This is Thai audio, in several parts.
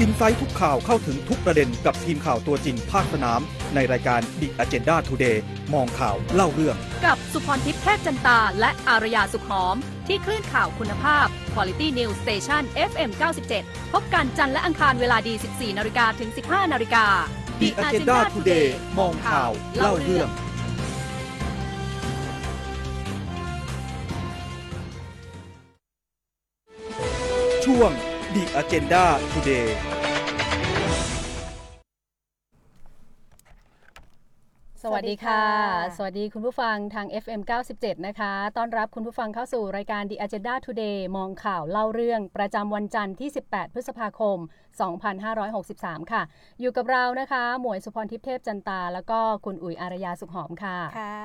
อินไซต์ทุกข่าวเข้าถึงทุกประเด็นกับทีมข่าวตัวจริงภาคสนาม ในรายการ The Agenda Today มองข่าวเล่าเรื่อง กับสุพรทิพย์เทพจันตา และอารยาสุขหอม ที่คลื่นข่าวคุณภาพ Quality News Station FM 97 พบกันจันทร์และอังคารเวลาดี 14นาฬิกาถึง 15นาฬิกา The Agenda Today มองข่าวเล่าเรื่องช่วง The Agenda Today สวัสดีค่ะ สวัสดีคุณผู้ฟังทาง FM 97 นะคะ ต้อนรับคุณผู้ฟังเข้าสู่รายการ The Agenda Today มองข่าวเล่าเรื่องประจำวันจันทร์ที่ 18 พฤษภาคม 2563 ค่ะ อยู่กับเรานะคะ หมวยสุพรทิพย์เทพจันตา แล้วก็คุณอุ๋ยอารยาสุขหอมค่ะ ค่ะ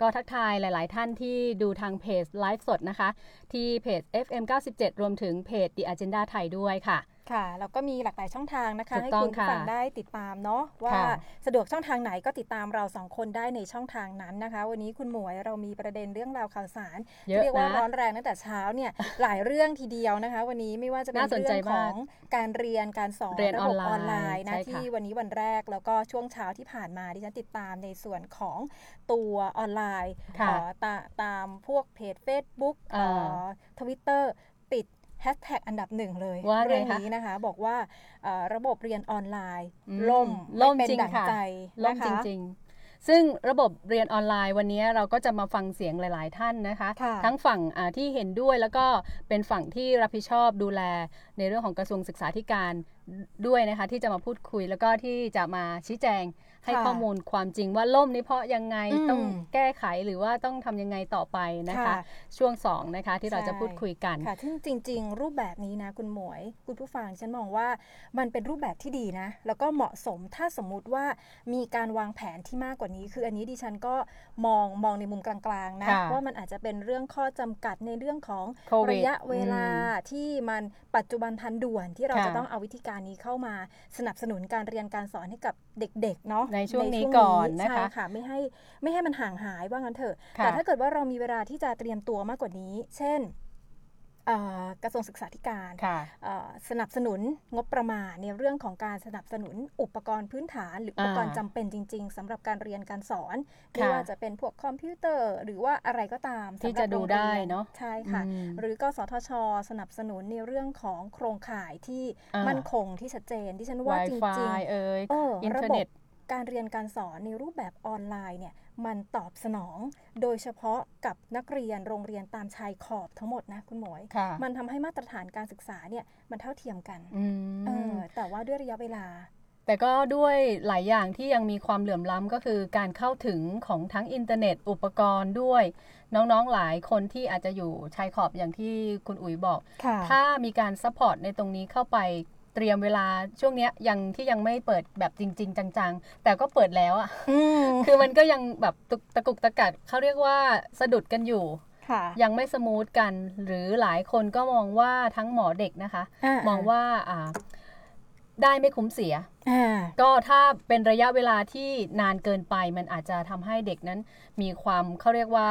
ก็ทักทายหลาย ๆ ท่านที่ดูทางเพจไลฟ์สดนะคะ ที่เพจ FM 97 รวมถึงเพจ The Agenda ไทยด้วยค่ะ ค่ะ แล้วก็มีหลากหลายช่องทางนะคะถูกให้ต้องคุณผู้ฟังค่ะได้ติดตามเนาะว่าค่ะสะดวกช่องทางไหนก็ติดตามเราสองคนได้ในช่องทางนั้นนะคะ วันนี้คุณหมวยเรามีประเด็นเรื่องราวข่าวสารเยอะที่เรียกว่านะร้อนแรงตั้งแต่เช้าเนี่ยหลายเรื่องทีเดียวนะคะ วันนี้ไม่ว่าจะเป็นน่าสนใจเรื่องขมาอกงการเรียนการสอนเรียนระอบอบนไลน์ออนไลน์นะใช่ค่ะที่วันนี้วันแรกแล้วก็ช่วงเช้าที่ผ่านมาดิฉันติดตามในส่วนของตัวออนไลน์ค่ะเอ่อตาตามพวกเพจ Facebook อ่าทวิตเตอร์ติด แฮชแท็กอันดับหนึ่งเลยว่าไงเรื่องคะนี้นะคะ บอกว่าเอ่อระบบเรียนออนไลน์อืมล่มล่มเป็นจริงดั่งใจค่ะล่มนะคะจริงๆ ซึ่งระบบเรียนออนไลน์วันนี้เราก็จะมาฟังเสียงหลาย ๆ ท่านนะคะค่ะทั้งฝั่งอ่าที่เห็นด้วยแล้วก็เป็นฝั่งที่รับผิดชอบดูแลในเรื่องของกระทรวงศึกษาธิการด้วยนะคะ ที่จะมาพูดคุยแล้วก็ที่จะมาชี้แจง ให้ค่ะข้อมูลความจริงว่าล่มนี้เพราะยังไงอืมต้องแก้ไขหรือว่าต้องทำยังไงต่อไปนะคะค่ะช่วงสองนะคะที่เราจะใช่พูดคุยกันค่ะซึ่งจริง ๆ รูปแบบนี้นะคุณหมวย คุณผู้ฟังฉันมองว่ามันเป็นรูปแบบที่ดีนะ แล้วก็เหมาะสมถ้าสมมุติว่ามีการวางแผนที่มากกว่านี้ คืออันนี้ดิฉันก็มองมองในมุมกลางๆนะค่ะว่ามันอาจจะเป็นเรื่องข้อจำกัดในเรื่องของโควิดระยะเวลาที่มันปัจจุบันทันด่วนที่เราค่ะจะต้องเอาวิธีการนี้เข้ามาสนับสนุนการเรียนการสอนให้กับเด็กๆเนาะในช่วงนี้ก่อนนะคะใช่ค่ะไม่ให้ไม่ให้มันห่างหายว่างั้นเถอะค่ะแต่ถ้าเกิดว่าเรามีเวลาที่จะเตรียมตัวมากกว่านี้ เช่นเอ่อกระทรวงศึกษาธิการค่ะเอ่อสนับสนุนงบประมาณในเรื่องของการสนับสนุนอุปกรณ์พื้นฐาน หรืออุปกรณ์อ่าจำเป็นจริง ๆสำหรับการเรียนการสอนไม่ค่ะว่าจะเป็นพวกคอมพิวเตอร์ หรือว่าอะไรก็ตามที่สำหรับจะดูโรงรียได้เนอะใช่ค่ะอืมหรือกสทช สนับสนุนในเรื่องของโครงข่ายที่อ่ามั่มั่นคงที่ชัดเจนที่ฉันว่าจริง Wi-Fi ๆเอ่ยเอออินเทอระร์เน็ต ระบบ การเรียนการสอนในรูปแบบออนไลน์เนี่ยมันตอบสนอง โดยเฉพาะกับนักเรียนโรงเรียนตามชายขอบทั้งหมดนะคุณหมวยค่ะมันทำให้มาตรฐานการศึกษาเนี่ยมันเท่าเทียมกันอืเอมอแต่ว่าด้วยระยะเวลา แต่ก็ด้วยหลายอย่างที่ยังมีความเหลื่อมล้ำก็คือการเข้าถึงของทั้งอินเทอร์เน็ตอุปกรณ์ด้วย น้องๆหลายคนที่อาจจะอยู่ชายขอบอย่างที่คุณอุ๋ยบอกค่ะถ้ามีการ support ในตรงนี้เข้าไป เตรียมเวลาช่วงเนี้ยยังที่ยังไม่เปิดแบบจริง ๆ จัง ๆ แต่ก็เปิดแล้วอะอืมคือมันก็ยังแบบตุกตะกุกตะกัดเขาเรียกว่าสะดุดกันอยู่ค่ะยังไม่ smooth กัน หรือหลายคนก็มองว่าทั้งหมอเด็กนะคะ มองว่าอ่าได้ไม่คุ้มเสียอ่าก็ถ้าเป็นระยะเวลาที่นานเกินไปมันอาจจะทำให้เด็กนั้นมีความเขาเรียกว่า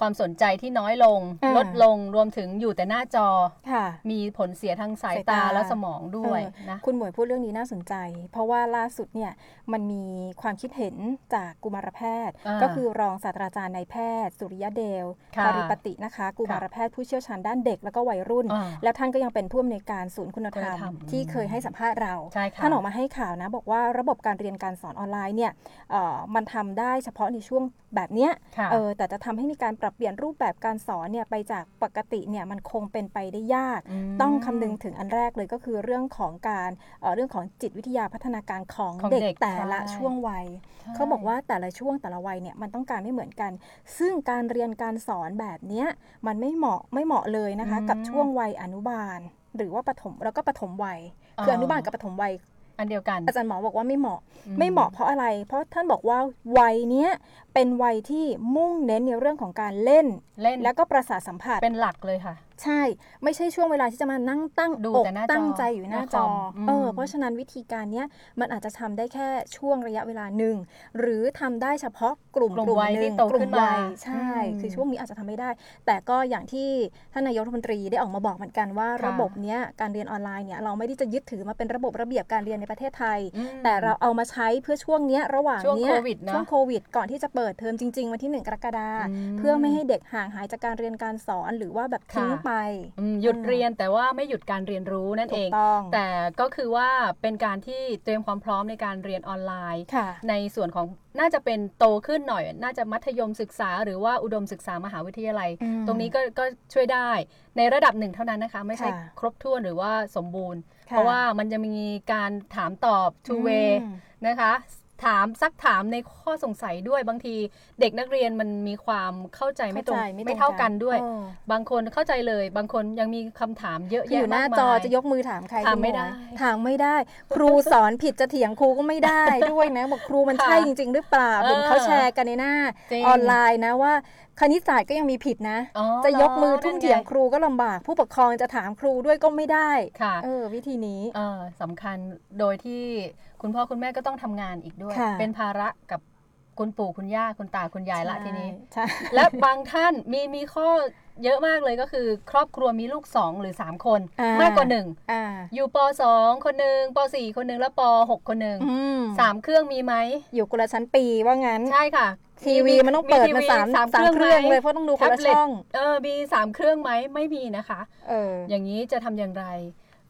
ความสนใจที่น้อยลง อ่าลดลงรวมถึงอยู่แต่หน้าจอ ค่ะ มีผลเสียทางสายสายตาตา และสมองด้วยเออนะ คุณหมวยพูดเรื่องนี้น่าสนใจ เพราะว่าล่าสุดเนี่ยมันมีความคิดเห็นจากกุมารแพทย์ อ่าก็คือรองศาสตราจารย์นายแพทย์ สุริยเดลค่ะปริปตินะคะกุมารแพทย์ผู้เชี่ยวชาญด้านเด็กแล้วก็วัยรุ่น อ่าแล้วท่านก็ยังเป็นผู้อำนวยการศูนย์คุณธรรม คุณธรรมที่เคยให้สัมภาษณ์เรา ใช่ค่ะ ท่านออกมาให้ข่าวนะบอกว่าระบบการเรียนการสอนออนไลน์เนี่ยเอ่อมันทำได้เฉพาะในช่วงแบบเนี้ย ค่ะ เออแต่จะทำให้มีการปรับเปลี่ยนรูปแบบการสอนเนี่ยไปจากปกติเนี่ยมันคงเป็นไปได้ยากมต้องคำนึงถึงอันแรกเลยก็คือเรื่องของการเอ่อเรื่องของจิตวิทยาพัฒนาการของของเด็กเด็กแต่ละใช่ ช่วงวัยใช่เขาบอกว่าแต่ละช่วงแต่ละวัยเนี่ยมันต้องการไม่เหมือนกัน ซึ่งการเรียนการสอนแบบเนี้ยมันไม่เหมาะไม่เหมาะเลยนะคะกับช่วงวัยอนุบาล หรือว่าปฐมแล้วก็ปฐมวัย คืออนุบาลกับปฐมวัย อันเดียวกันอาจารย์หมอบอกว่าไม่เหมาะอืมไม่เหมาะเพราะอะไร เพราะท่านบอกว่าวัยเนี้ยเป็นวัยที่มุ่งเน้นในเรื่องของการเล่น เล่นแล้วก็ประสาทสัมผัส เป็นหลักเลยค่ะ ใช่ ไม่ใช่ช่วงเวลาที่จะมานั่งตั้งดูอกแต่หน้าจอตั้งใจอยู่หน้าหน้าจคออมอืมเออเพราะฉะนั้นวิธีการเนี้ยมันอาจจะทำได้แค่ช่วงระยะเวลาหนึ่งหรือทำได้เฉพาะกลุ่มกลุ่มกลุ่มวัยหที่นึ่งโตกลุ่ขึ้มนมาวัยใช่อืมคือช่วงนี้อาจจะทำไม่ได้ แต่ก็อย่างที่ท่านนายกรัฐมนตรีได้ออกมาบอกเหมือนกันว่าค่ะระบบเนี้ยการเรียนออนไลน์เนี่ยเราไม่ได้จะยึดถือมาเป็นระบบระเบียบการเรียนในประเทศไทยอืมแต่เราเอามาใช้เพื่อช่วงเนี้ยระหว่างช่วงเนี้ยโควิดเนอะช่วงโควิดก่อนที่จะเปิดเทอมจริง ๆ วันที่ 1 กรกฎาคมอืมเพื่อไม่ให้เด็กห่างหายจากการเรียนการสอนหรือว่าแบบทิ้งค่ะไปอืมหยุดเรียนแต่ว่าไม่หยุดการเรียนรู้นั่นถูเอกงต้อง แต่ก็คือว่าเป็นการที่เตรียมความพร้อมในการเรียนออนไลน์ค่ะในส่วนของน่าจะเป็นโตขึ้นหน่อย น่าจะมัธยมศึกษา หรือว่าอุดมศึกษามหาวิทยาลัยอืมตรงนี้ก็ก็ช่วยได้ในระดับหนึ่งเท่านั้นนะคะ ไม่ใช่ค่ะครบถ้วนหรือว่าสมบูรณ์ค่ะเพราะว่ามันจะมีการถามตอบ two way อืมนะคะ ถามซักถามในข้อสงสัยด้วยบางทีเด็กนักเรียนมันมีความเข้าใจไม่ตรงเข้าใจไม่ตรงไม่เท่ากันด้วยเออบางคนเข้าใจเลย บางคนยังมีคำถามเยอะคืออแยะยู่หน้ามากมายจอจะยกมือถามใครถามคุณหไม่ได้ ถามไม่ได้ ครูสอนผิดจะเถียงครูก็ไม่ได้ด้วยนะบอกครูมันค่ะใช่จริง ๆ หรือเปล่าเออเห็นเขาแชร์กันในหน้าจริงออนไลน์นะว่าคณิตศาสตร์ก็ยังมีผิดนะอ๋อจะยกมือทุ่มนั่นไเถียงครูก็ลำบาก ผู้ปกครองจะถามครูด้วยก็ไม่ได้ค่ะเออวิธีนี้เออสำคัญโดยที่ คุณพ่อคุณแม่ก็ต้องทำงานอีกด้วย ค่ะ เป็นภาระกับคุณปู่คุณย่าคุณตาคุณยายละทีนี้ ใช่และบางท่านมีมีข้อเยอะมากเลยก็คือ ครอบครัวมีลูกสองหรือสามคน อ่ามมากกว่าหนึ่งอ่าอยู่ปสองคนหนึ่งปสี่คนหนึ่งแล้วปหกคนหนึ่งอืมสามเครื่องมีไหมอยู่คนละชั้นปีว่างั้น ใช่ค่ะทีวีมันต้องเปิดมาทีวีสามสามสามเครื่องไหม เลยเพราะต้องดูคนละช่อง แท็บเล็ต เออมีสามเครื่องไหมไม่มีนะคะ เออ อย่างนี้จะทำอย่างไร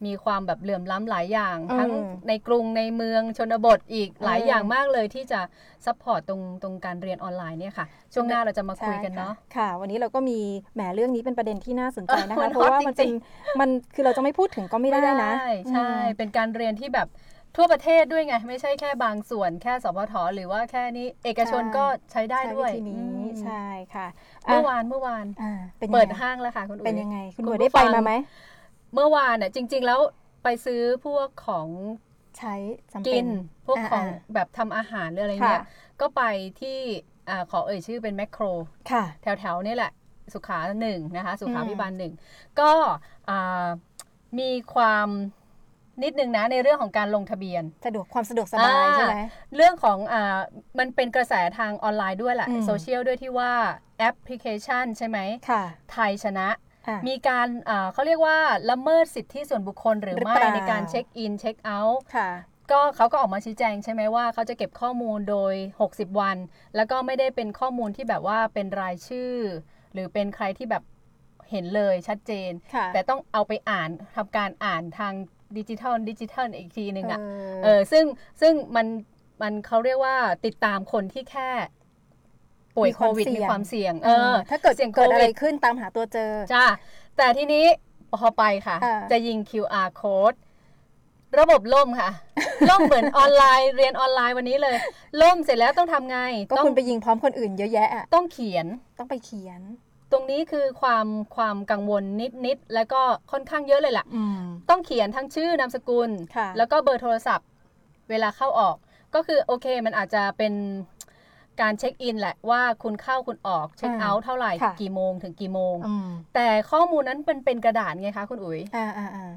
มีความแบบเหลื่อมล้ำหลายอย่างอืมทั้งในกรุงในเมืองชนบทอีกหลายอืมอย่างมากเลยที่จะ support ตรงตรงการเรียนออนไลน์เนี่ยค่ะ ช่วงหน้าเราจะมาคุยกันเนาะใช่ค่ค่ะ วันนี้เราก็มีแหมเรื่องนี้เป็นประเด็นที่น่าสนใจนะเออคะมันเพราะว่า hot มันเป็นจริงมันคือเราจะไม่พูดถึงก็ไม่ได้นะใช่อืมเป็นการเรียนที่แบบทั่วประเทศด้วยไง ไม่ใช่แค่บางส่วนแค่สพทหรือว่าแค่นี้เอกชนก็ใช้ได้ใช้ด้วยวิธีนี้อืมใช่ค่ะ เมื่ออะวานเมื่อวานอ่าเป็นเปิดยังไงห้างแล้วค่ะคุณอุ๋ยเป็นยังไง คุณคุณหมวยผู้ได้ไปฟังมาไหม เมื่อวานน่ะจริง ๆ แล้วไปซื้อพวกของใช้จำกิเป็นนพวกของอ่าแบบทำอาหารหรืออะไรค่ะเงี้ยก็ไปที่อ่าขอเอ่ยชื่อเป็นแมคโครค่ะแถวๆนี่แหละสุขาหนึ่งนะคะ สุขาอืมพิบาลหนึ่งก็อ่ามีความนิดนึงนะในเรื่องของการลงทะเบียน สะดวกความสะดวกสบายอ่าใช่ไหมเรื่องของอ่ามันเป็นกระแสทางออนไลน์ด้วยแหละอืมโซเชียลด้วยที่ว่าแอปพลิเคชันใช่ไหมค่ะไทยชนะอะ มีการอ่าเขาเรียกว่าละเมิดสิทธิส่วนบุคคลหรือหรือไม่เปล่าในการ check in check out ค่ะก็เขาก็ออกมาชี้แจงใช่ไหมว่าเขาจะเก็บข้อมูลโดย 60 วัน แล้วก็ไม่ได้เป็นข้อมูลที่แบบว่าเป็นรายชื่อ หรือเป็นใครที่แบบเห็นเลยชัดเจนค่ะแต่ต้องเอาไปอ่านทำการอ่านทางดิจิทัลดิจิทัลอีกทีหนึ่งอะเอเอออซึ่งซึ่งมันมันเขาเรียกว่าติดตามคนที่แค่ ป่วยมีโคความวิดเสี่มียงความเสี่ยง เออ ถ้าเกิดเสี่ยงโคเกิดอะไรวิดขึ้นตามหาตัวเจอ จ้า แต่ทีนี้พอไปค่ะอ่าจะยิง QR code ระบบล่มค่ะ ล่มเหมือนออนไลน์เรียนออนไลน์วันนี้เลย ล่มเสร็จแล้วต้องทำไง ก็ต้องคุณไปยิงพร้อมคนอื่นเยอะแยะอะต้องเขียนต้องไปเขียน ตรงนี้คือความความกังวลนิดๆแล้วก็ค่อนข้างเยอะเลยล่ะอืมต้องเขียนทั้งชื่อนามสกุลค่ะแล้วก็เบอร์โทรศัพท์ เวลาเข้าออก ก็คือโอเคมันอาจจะเป็น การเช็คอินแหละว่าคุณเข้าคุณออกเช็คเอาท์เท่าไหร่ค่ะ กี่โมงถึงกี่โมงอืมแต่ข้อมูลนั้นเป็นเป็นกระดาษไงคะคุณอุ๋ยอ่าอ่าอ่า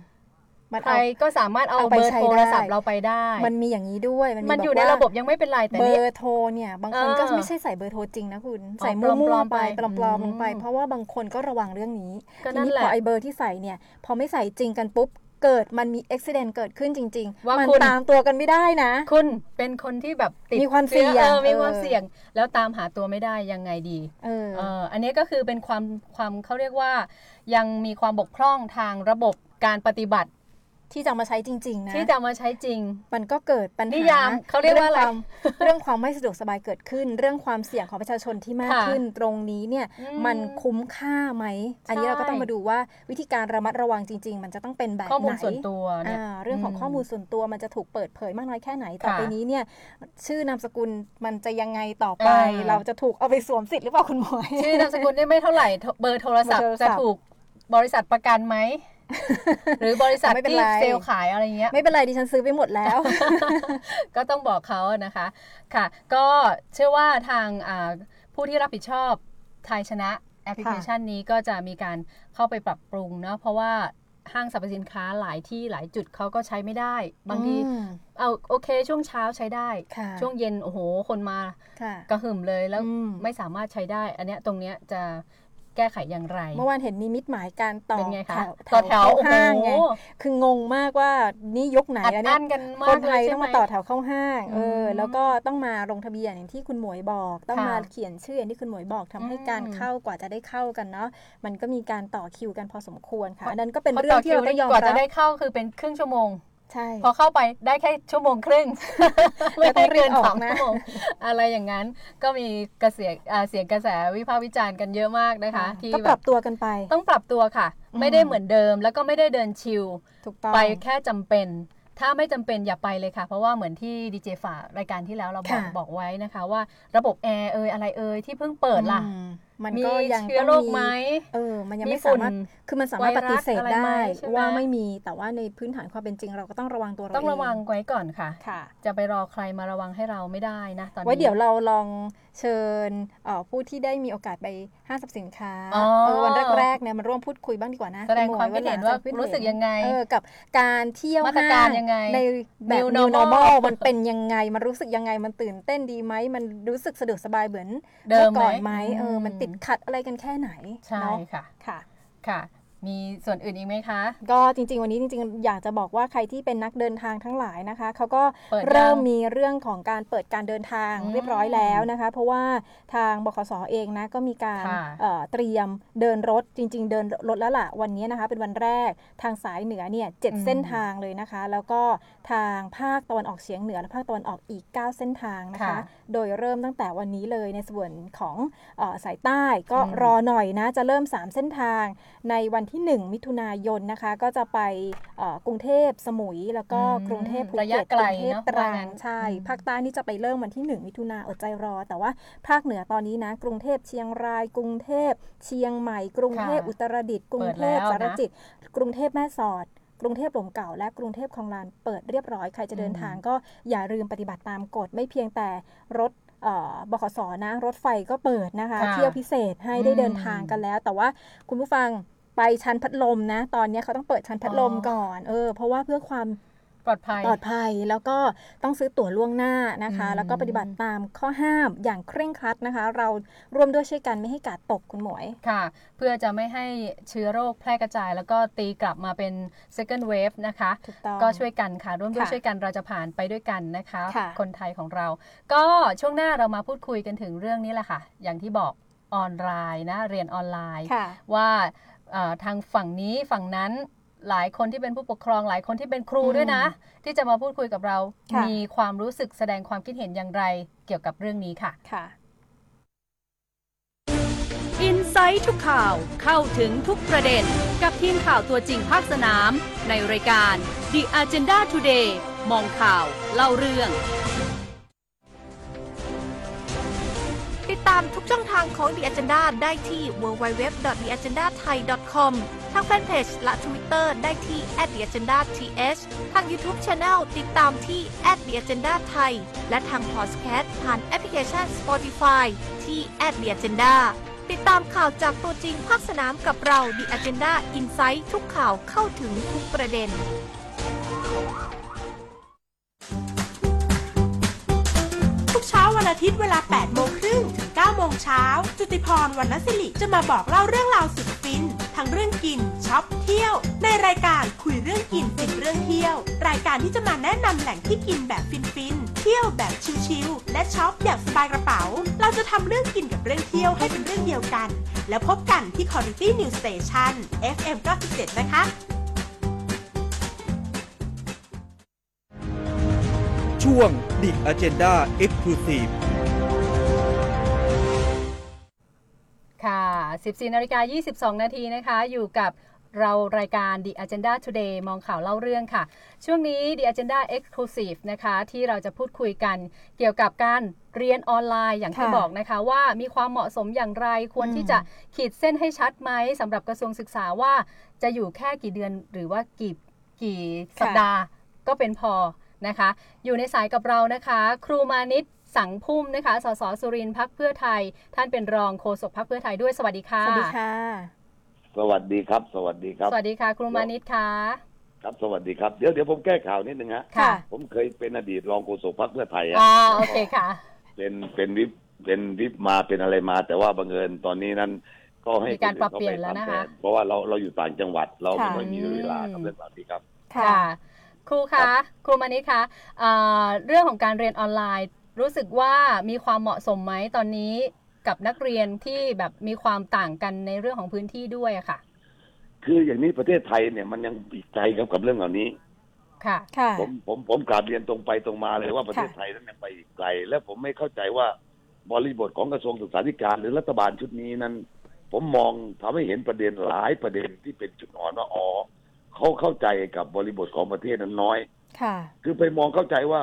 มันใครเอา ก็สามารถเอาเอาไปเบอร์ใช้โทรศัพท์ได้เราไปได้ มันมีอย่างนี้ด้วยมันมันบกอยู่ในว่าระบบยังไม่เป็นไรแต่เบอนี่ ร์โทรเนี่ยบางคนเออก็ไม่ใช่ใส่เบอร์โทรจริงนะคุณใส่ปลมั่อวมๆๆไปไปปลอมๆลงไป อืม เพราะว่าบางคนก็ระวังเรื่องนี้ก็ทีนั่นนี้แหพอละไอเบอร์ที่ใส่เนี่ยพอไม่ใส่จริงกันปุ๊บ เกิดมันมีอุบิเหตุเกิดขึ้นจริงว่าๆมันคุณ ตามตัวกันไม่ได้นะ คุณเป็นคนที่แบบติดมีความเสี่ยงชื้อออมีความเออ เสี่ยง แล้วตามหาตัวไม่ได้ยังไงดี เออ เอออันนี้ก็คือเป็นความความเขาเรียกว่า ยังมีความบกพร่องทางระบบการปฏิบัติ ที่จะเอามาใช้จริง ๆ นะ ที่จะเอามาใช้จริง มันก็เกิดปัญหานิยามเขาเรียกว่าอะไรงความเรื่องความไม่สะดวกสบายเกิดขึ้น เรื่องความเสี่ยงของประชาชนที่มากค่ะขึ้น ตรงนี้เนี่ยอืมมันคุ้มค่าไหม อันนี้ใช่เราก็ต้องมาดูว่าวิธีการระมัดระวังจริง ๆ มันจะต้องเป็นแบบข้อมูลไหนส่วนตัวเนี่ยอ่าเรื่องของมข้อมูลส่วนตัวมันจะถูกเปิดเผยมากน้อยแค่ไหนต่อค่ะไปนี้เนี่ยชื่อนามสกุลมันจะยังไงต่อไปอ่าเราจะถูกเอาไปสวมสิทธิ์หรือเปล่าคุณหมวยชื่อนามสกุลได้ไม่เท่าไหร่โทรเบอร์โทรศัพท์เบอร์โทรศัพท์จะถูกบริษัทประกันไหม หรือบริษัทไม่เป็นไรที่ไรเซลล์ขายอะไรเงี้ย ไม่เป็นไรดิฉันซื้อไปหมดแล้ว ก็ต้องบอกเขานะคะค่ะ ก็เชื่อว่าทางอ่าผู้ที่รับผิดชอบไทยชนะแอปพลิเคชันนี้ก็จะมีการเข้าไปปรับปรุงเนาะเพราะว่าห้างสรรพสินค้าหลายที่หลายจุดเขาก็ใช้ไม่ได้ บางทีอืมเอาโอเค ช่วงเช้าใช้ได้ค่ะช่วงเย็นโอ้โหคนมาค่ะกระหึ่มเลยแล้วอืมไม่สามารถใช้ได้ อันเนี้ยตรงเนี้ยจะ แก้ไขอย่างไร เมื่อวานเห็นมีมิตรหมายการต่อเป็นไงคะแถวต่อแถวเข้าโอ้โหห้างไงคืองงมากว่านี่ยุคไหนอัดแล้วเนี่อั้ยนกันมาคกนไทเลยยใช่ต้องไหมมาต่อแถวเข้าห้างเอออืมแล้วก็ต้องมาลงทะเบียนอย่างที่คุณหมวยบอก ต้องค่ะมาเขียนชื่ออย่างที่คุณหมวยบอกทำให้การอืมเข้ากว่าจะได้เข้ากันเนาะมันก็มีการต่อคิวกันพอสมควรค่ะอันนั้นก็เป็นพอเรื่องที่เราต้องยอมกว่ารัจะบได้เข้าคือเป็นครึ่งชั่วโมง ใช่ พอเข้าไปได้แค่ชั่วโมงครึ่ง ไม่แล้วต้ได้องรีเกิบนออกสองนะชั่วโมงอะไรอย่างนั้นก็มีกระเสียงอ่าเสียงกระแสวิพากษ์วิจารณ์กันเยอะมากนะคะ ที่ก็แบปรับบตัวกันไป ต้องปรับตัวค่ะอืมไม่ได้เหมือนเดิมแล้วก็ไม่ได้เดินชิลถูกต้องไปแค่จำเป็นถ้าไม่จำเป็นอย่าไปเลยค่ะ เพราะว่าเหมือนที่ดีเจฝากรายการที่แล้วเราบอกค่ะบอกไว้นะคะ ว่าระบบแอร์เอยอะไรเอยที่เพิ่งเปิดล่ะอื มมันมีก็ยังเชื้อต้องโรคไหมเออ มันยังมีไม่ฝุ่สานมารถคือมันสามารถไวรัปสฏิเสธอะไรได้ไหมใช่ไหมว่าไม่มีแต่ว่าในพื้นฐานความเป็นจริง เราก็ต้องระวังตัวเราต้องระวังเไว้ก่อนค่ะค่ะ จะไปรอใครมาระวังให้เราไม่ได้นะตอนนี้ไว้เดี๋ยวเราลองเชิญเอ่อผู้ที่ได้มีโอกาสไป ห้างสรรพสินค้าอ๋อ เออวันแรกๆเนี่ยมาร่วมพูดคุยบ้างดีกว่านะแสดงณหความคิดเห็นว่าแสดงคมรู้สึกยังไง เออกับการเที่ยวมาตรการห้ยังไงในแบบ New new normal normal มันเป็นยังไง มันรู้สึกยังไงมันตื่นเต้นดีไหมมันรู้สึกสะดวกสบายเหมือนเดิมไหมก่อนไหมเอออืมมันติดขัดอะไรกันแค่ไหนใช่เนาะค่ะ ค่ะ ค่ะ มีส่วนอื่นอีกไหมคะ ก็จริง ๆ วันนี้จริง ๆ อยากจะบอกว่าใครที่เป็นนักเดินทางทั้งหลายนะคะเขาก็เปิดยังเริ่มมีเรื่องของการเปิดการเดินทางอืมเรียบร้อยแล้วนะคะ เพราะว่าทางบขสเองนะก็มีการค่ะเอ่อเตรียมเดินรถจริง ๆ เดินรถแล้วล่ะวันนี้นะคะ เป็นวันแรกทางสายเหนือเนี่ยเจ็ดอืมเส้นทางเลยนะคะ แล้วก็ทางภาคตะวันออกเฉียงเหนือและภาคตะวันออกอีก 9 เส้นทางนะคะค่ะโดยเริ่มตั้งแต่วันนี้เลยในส่วนของเออสายใต้ก็อืมรอหน่อยนะจะเริ่ม 3 เส้นทางในวันที่ 1 มิถุนายนนะคะ ก็จะไปเอ่อกรุงเทพสมุย แล้วก็อืมกรุงเทพภูระยะเก็ตไกกลรุงเทพเนอะตรัว่างงั้นใช่อืมภาคใต้นี่จะไปเริ่มวันที่ 1 มิถุนาอดใจรอ แต่ว่าภาคเหนือตอนนี้นะ กรุงเทพเชียงราย กรุงเทพเชียงใหม่ กรุงเทพค่ะอุตรดิตถ์กรุงเทพเปิดแล้วนะสารจิตกรุงเทพแม่สอดกรุงเทพหลมเก่าและกรุงเทพคลองลานเปิดเรียบร้อยใครจะเดินทางก็อย่าลืมปฏิบัติตามกฎไม่เพียงแต่รถเอ่อบขสนะรถไฟก็เปิดนะคะค่ะเที่ยวพิเศษให้ได้อืมเดินทางกันแล้ว แต่ว่าคุณผู้ฟัง ไปชั้นพัดลมนะ ตอนนี้เขาต้องเปิดชั้นพัดลมอ๋อก่อน เออ เพราะว่าเพื่อความปลอดภัยปลอดภัยแล้วก็ต้องซื้อตั๋วล่วงหน้านะคะอืมแล้วก็ปฏิบัติตามข้อห้ามอย่างเคร่งครัดนะคะ เราร่วมด้วยช่วยกันไม่ให้กาดตกคุณหมวยค่ะ เพื่อจะไม่ให้เชื้อโรคแพร่กระจาย แล้วก็ตีกลับมาเป็น second wave นะคะถูกต้องก็ช่วยกันค่ะร่วมด้วยค่ะช่วยกันเราจะผ่านไปด้วยกันนะคะค่ะคนไทยของเรา ก็ช่วงหน้าเรามาพูดคุยกันถึงเรื่องนี้แหละค่ะ อย่างที่บอกออนไลน์นะเรียนออนไลน์ค่ะว่าเอ่อ ทางฝั่งนี้ฝั่งนั้นหลายคนที่เป็นผู้ปกครองหลายคนที่เป็นครูอืมด้วยนะ ที่จะมาพูดคุยกับเราค่ะมีความรู้สึกแสดงความคิดเห็นอย่างไรเกี่ยวกับเรื่องนี้ค่ะค่ะ อินไซต์ทุกข่าวเข้าถึงทุกประเด็น กับทีมข่าวตัวจริงภาคสนาม ในรายการ The Agenda Today มองข่าว เล่าเรื่อง ตามทุกช่องทางของ The Agenda ได้ที่ www.theagendathai.com ทางแฟนเพจและ Twitter ได้ที่ @theagendath ทาง YouTube Channel ติดตามที่ @theagendathai และทางพอดแคสต์ผ่านแอปพลิเคชัน Spotify ที่ @theagenda ติดตามข่าวจากตัวจริงภาคสนามกับเรา The Agenda Insight ทุกข่าวเข้าถึงทุกประเด็น วันอาทิตย์เวลา 8 โมงครึ่งถึง 9 โมงเช้า จุติพรวรรณศิริจะมาบอกเล่าเรื่องราวสุดฟิน ทั้งเรื่องกินช็อปเที่ยว ในรายการคุยเรื่องกินฟินเรื่องเที่ยว รายการที่จะมาแนะนำแหล่งที่กินแบบฟินฟินๆเที่ยวแบบชิลๆและช็อปอย่างสบายกระเป๋า เราจะทำเรื่องกินกับเรื่องเที่ยวให้เป็นเรื่องเดียวกัน แล้วพบกันที่ Quality News Station FM 97นะคะ ช่วง The Agenda Exclusive ค่ะ 14นาฬิกา22 นาทีนะคะ อยู่กับเรารายการ The Agenda Today มองข่าวเล่าเรื่องค่ะ ช่วงนี้ The Agenda Exclusive นะคะ ที่เราจะพูดคุยกันเกี่ยวกับการเรียนออนไลน์อย่างที่ค่ะบอกนะคะ ว่ามีความเหมาะสมอย่างไรควรอืมที่จะขีดเส้นให้ชัดไหมสำหรับกระทรวงศึกษาว่าจะอยู่แค่กี่เดือนหรือว่ากี่กี่สัปดาห์ก็เป็นพอ นะคะ อยู่ในสายกับเรานะคะ ครูมานิตสังพุ่มนะคะ สสสุรินทร์พักเพื่อไทย ท่านเป็นรองโฆษกพักเพื่อไทยด้วยสวัสดีค่ะ สวัสดีค่ะ สวัสดีครับ สวัสดีครับ สวัสดีค่ะ ครูมานิตค่ะ ครับ สวัสดีครับ เดี๋ยวเดี๋ยวผมแก้ข่าวนิดนึงฮะ ค่ะ ผมเคยเป็นอดีตรองโฆษกพรรคเพื่อไทยอะอ๋อโอเคค่ะ เป็นเป็นวิปเป็นวิปมาเป็นอะไรมา แต่ว่าบังเอิญตอนนี้นั้นก็ให้มีการคปรับขาเปลี่ยนแล้วนะคะทำทเพราะว่าเราเราอยู่ต่างจังหวัดเราไม่ค่ะค่อยมีเวลากับเรื่องแบบนี้ครับ ค่ะ ค่ะครูคะครูมานิตคะเอ่อเรื่องของการเรียนออนไลน์ รู้สึกว่ามีความเหมาะสมไหมตอนนี้กับนักเรียนที่แบบมีความต่างกันในเรื่องของพื้นที่ด้วยอะค่ะ คืออย่างนี้ประเทศไทยเนี่ยมันยังอีกไกลกับกับเรื่องเหล่านี้ ค่ะค่ะผมผมผมกราบเรียนตรงไปตรงมาเลยว่าประเทศค่ะไทยนั้นยังไปอีกไกล และผมไม่เข้าใจว่าบริบทของกระทรวงศึกษาธิการหรือรัฐบาลชุดนี้นั้น ผมมองทำให้เห็นประเด็นหลายประเด็นที่เป็นจุดอ่อนว่าอ๋อ เขาเข้าใจกับบริบทของประเทศนั้นน้อย ค่ะ คือไปมองเข้าใจว่า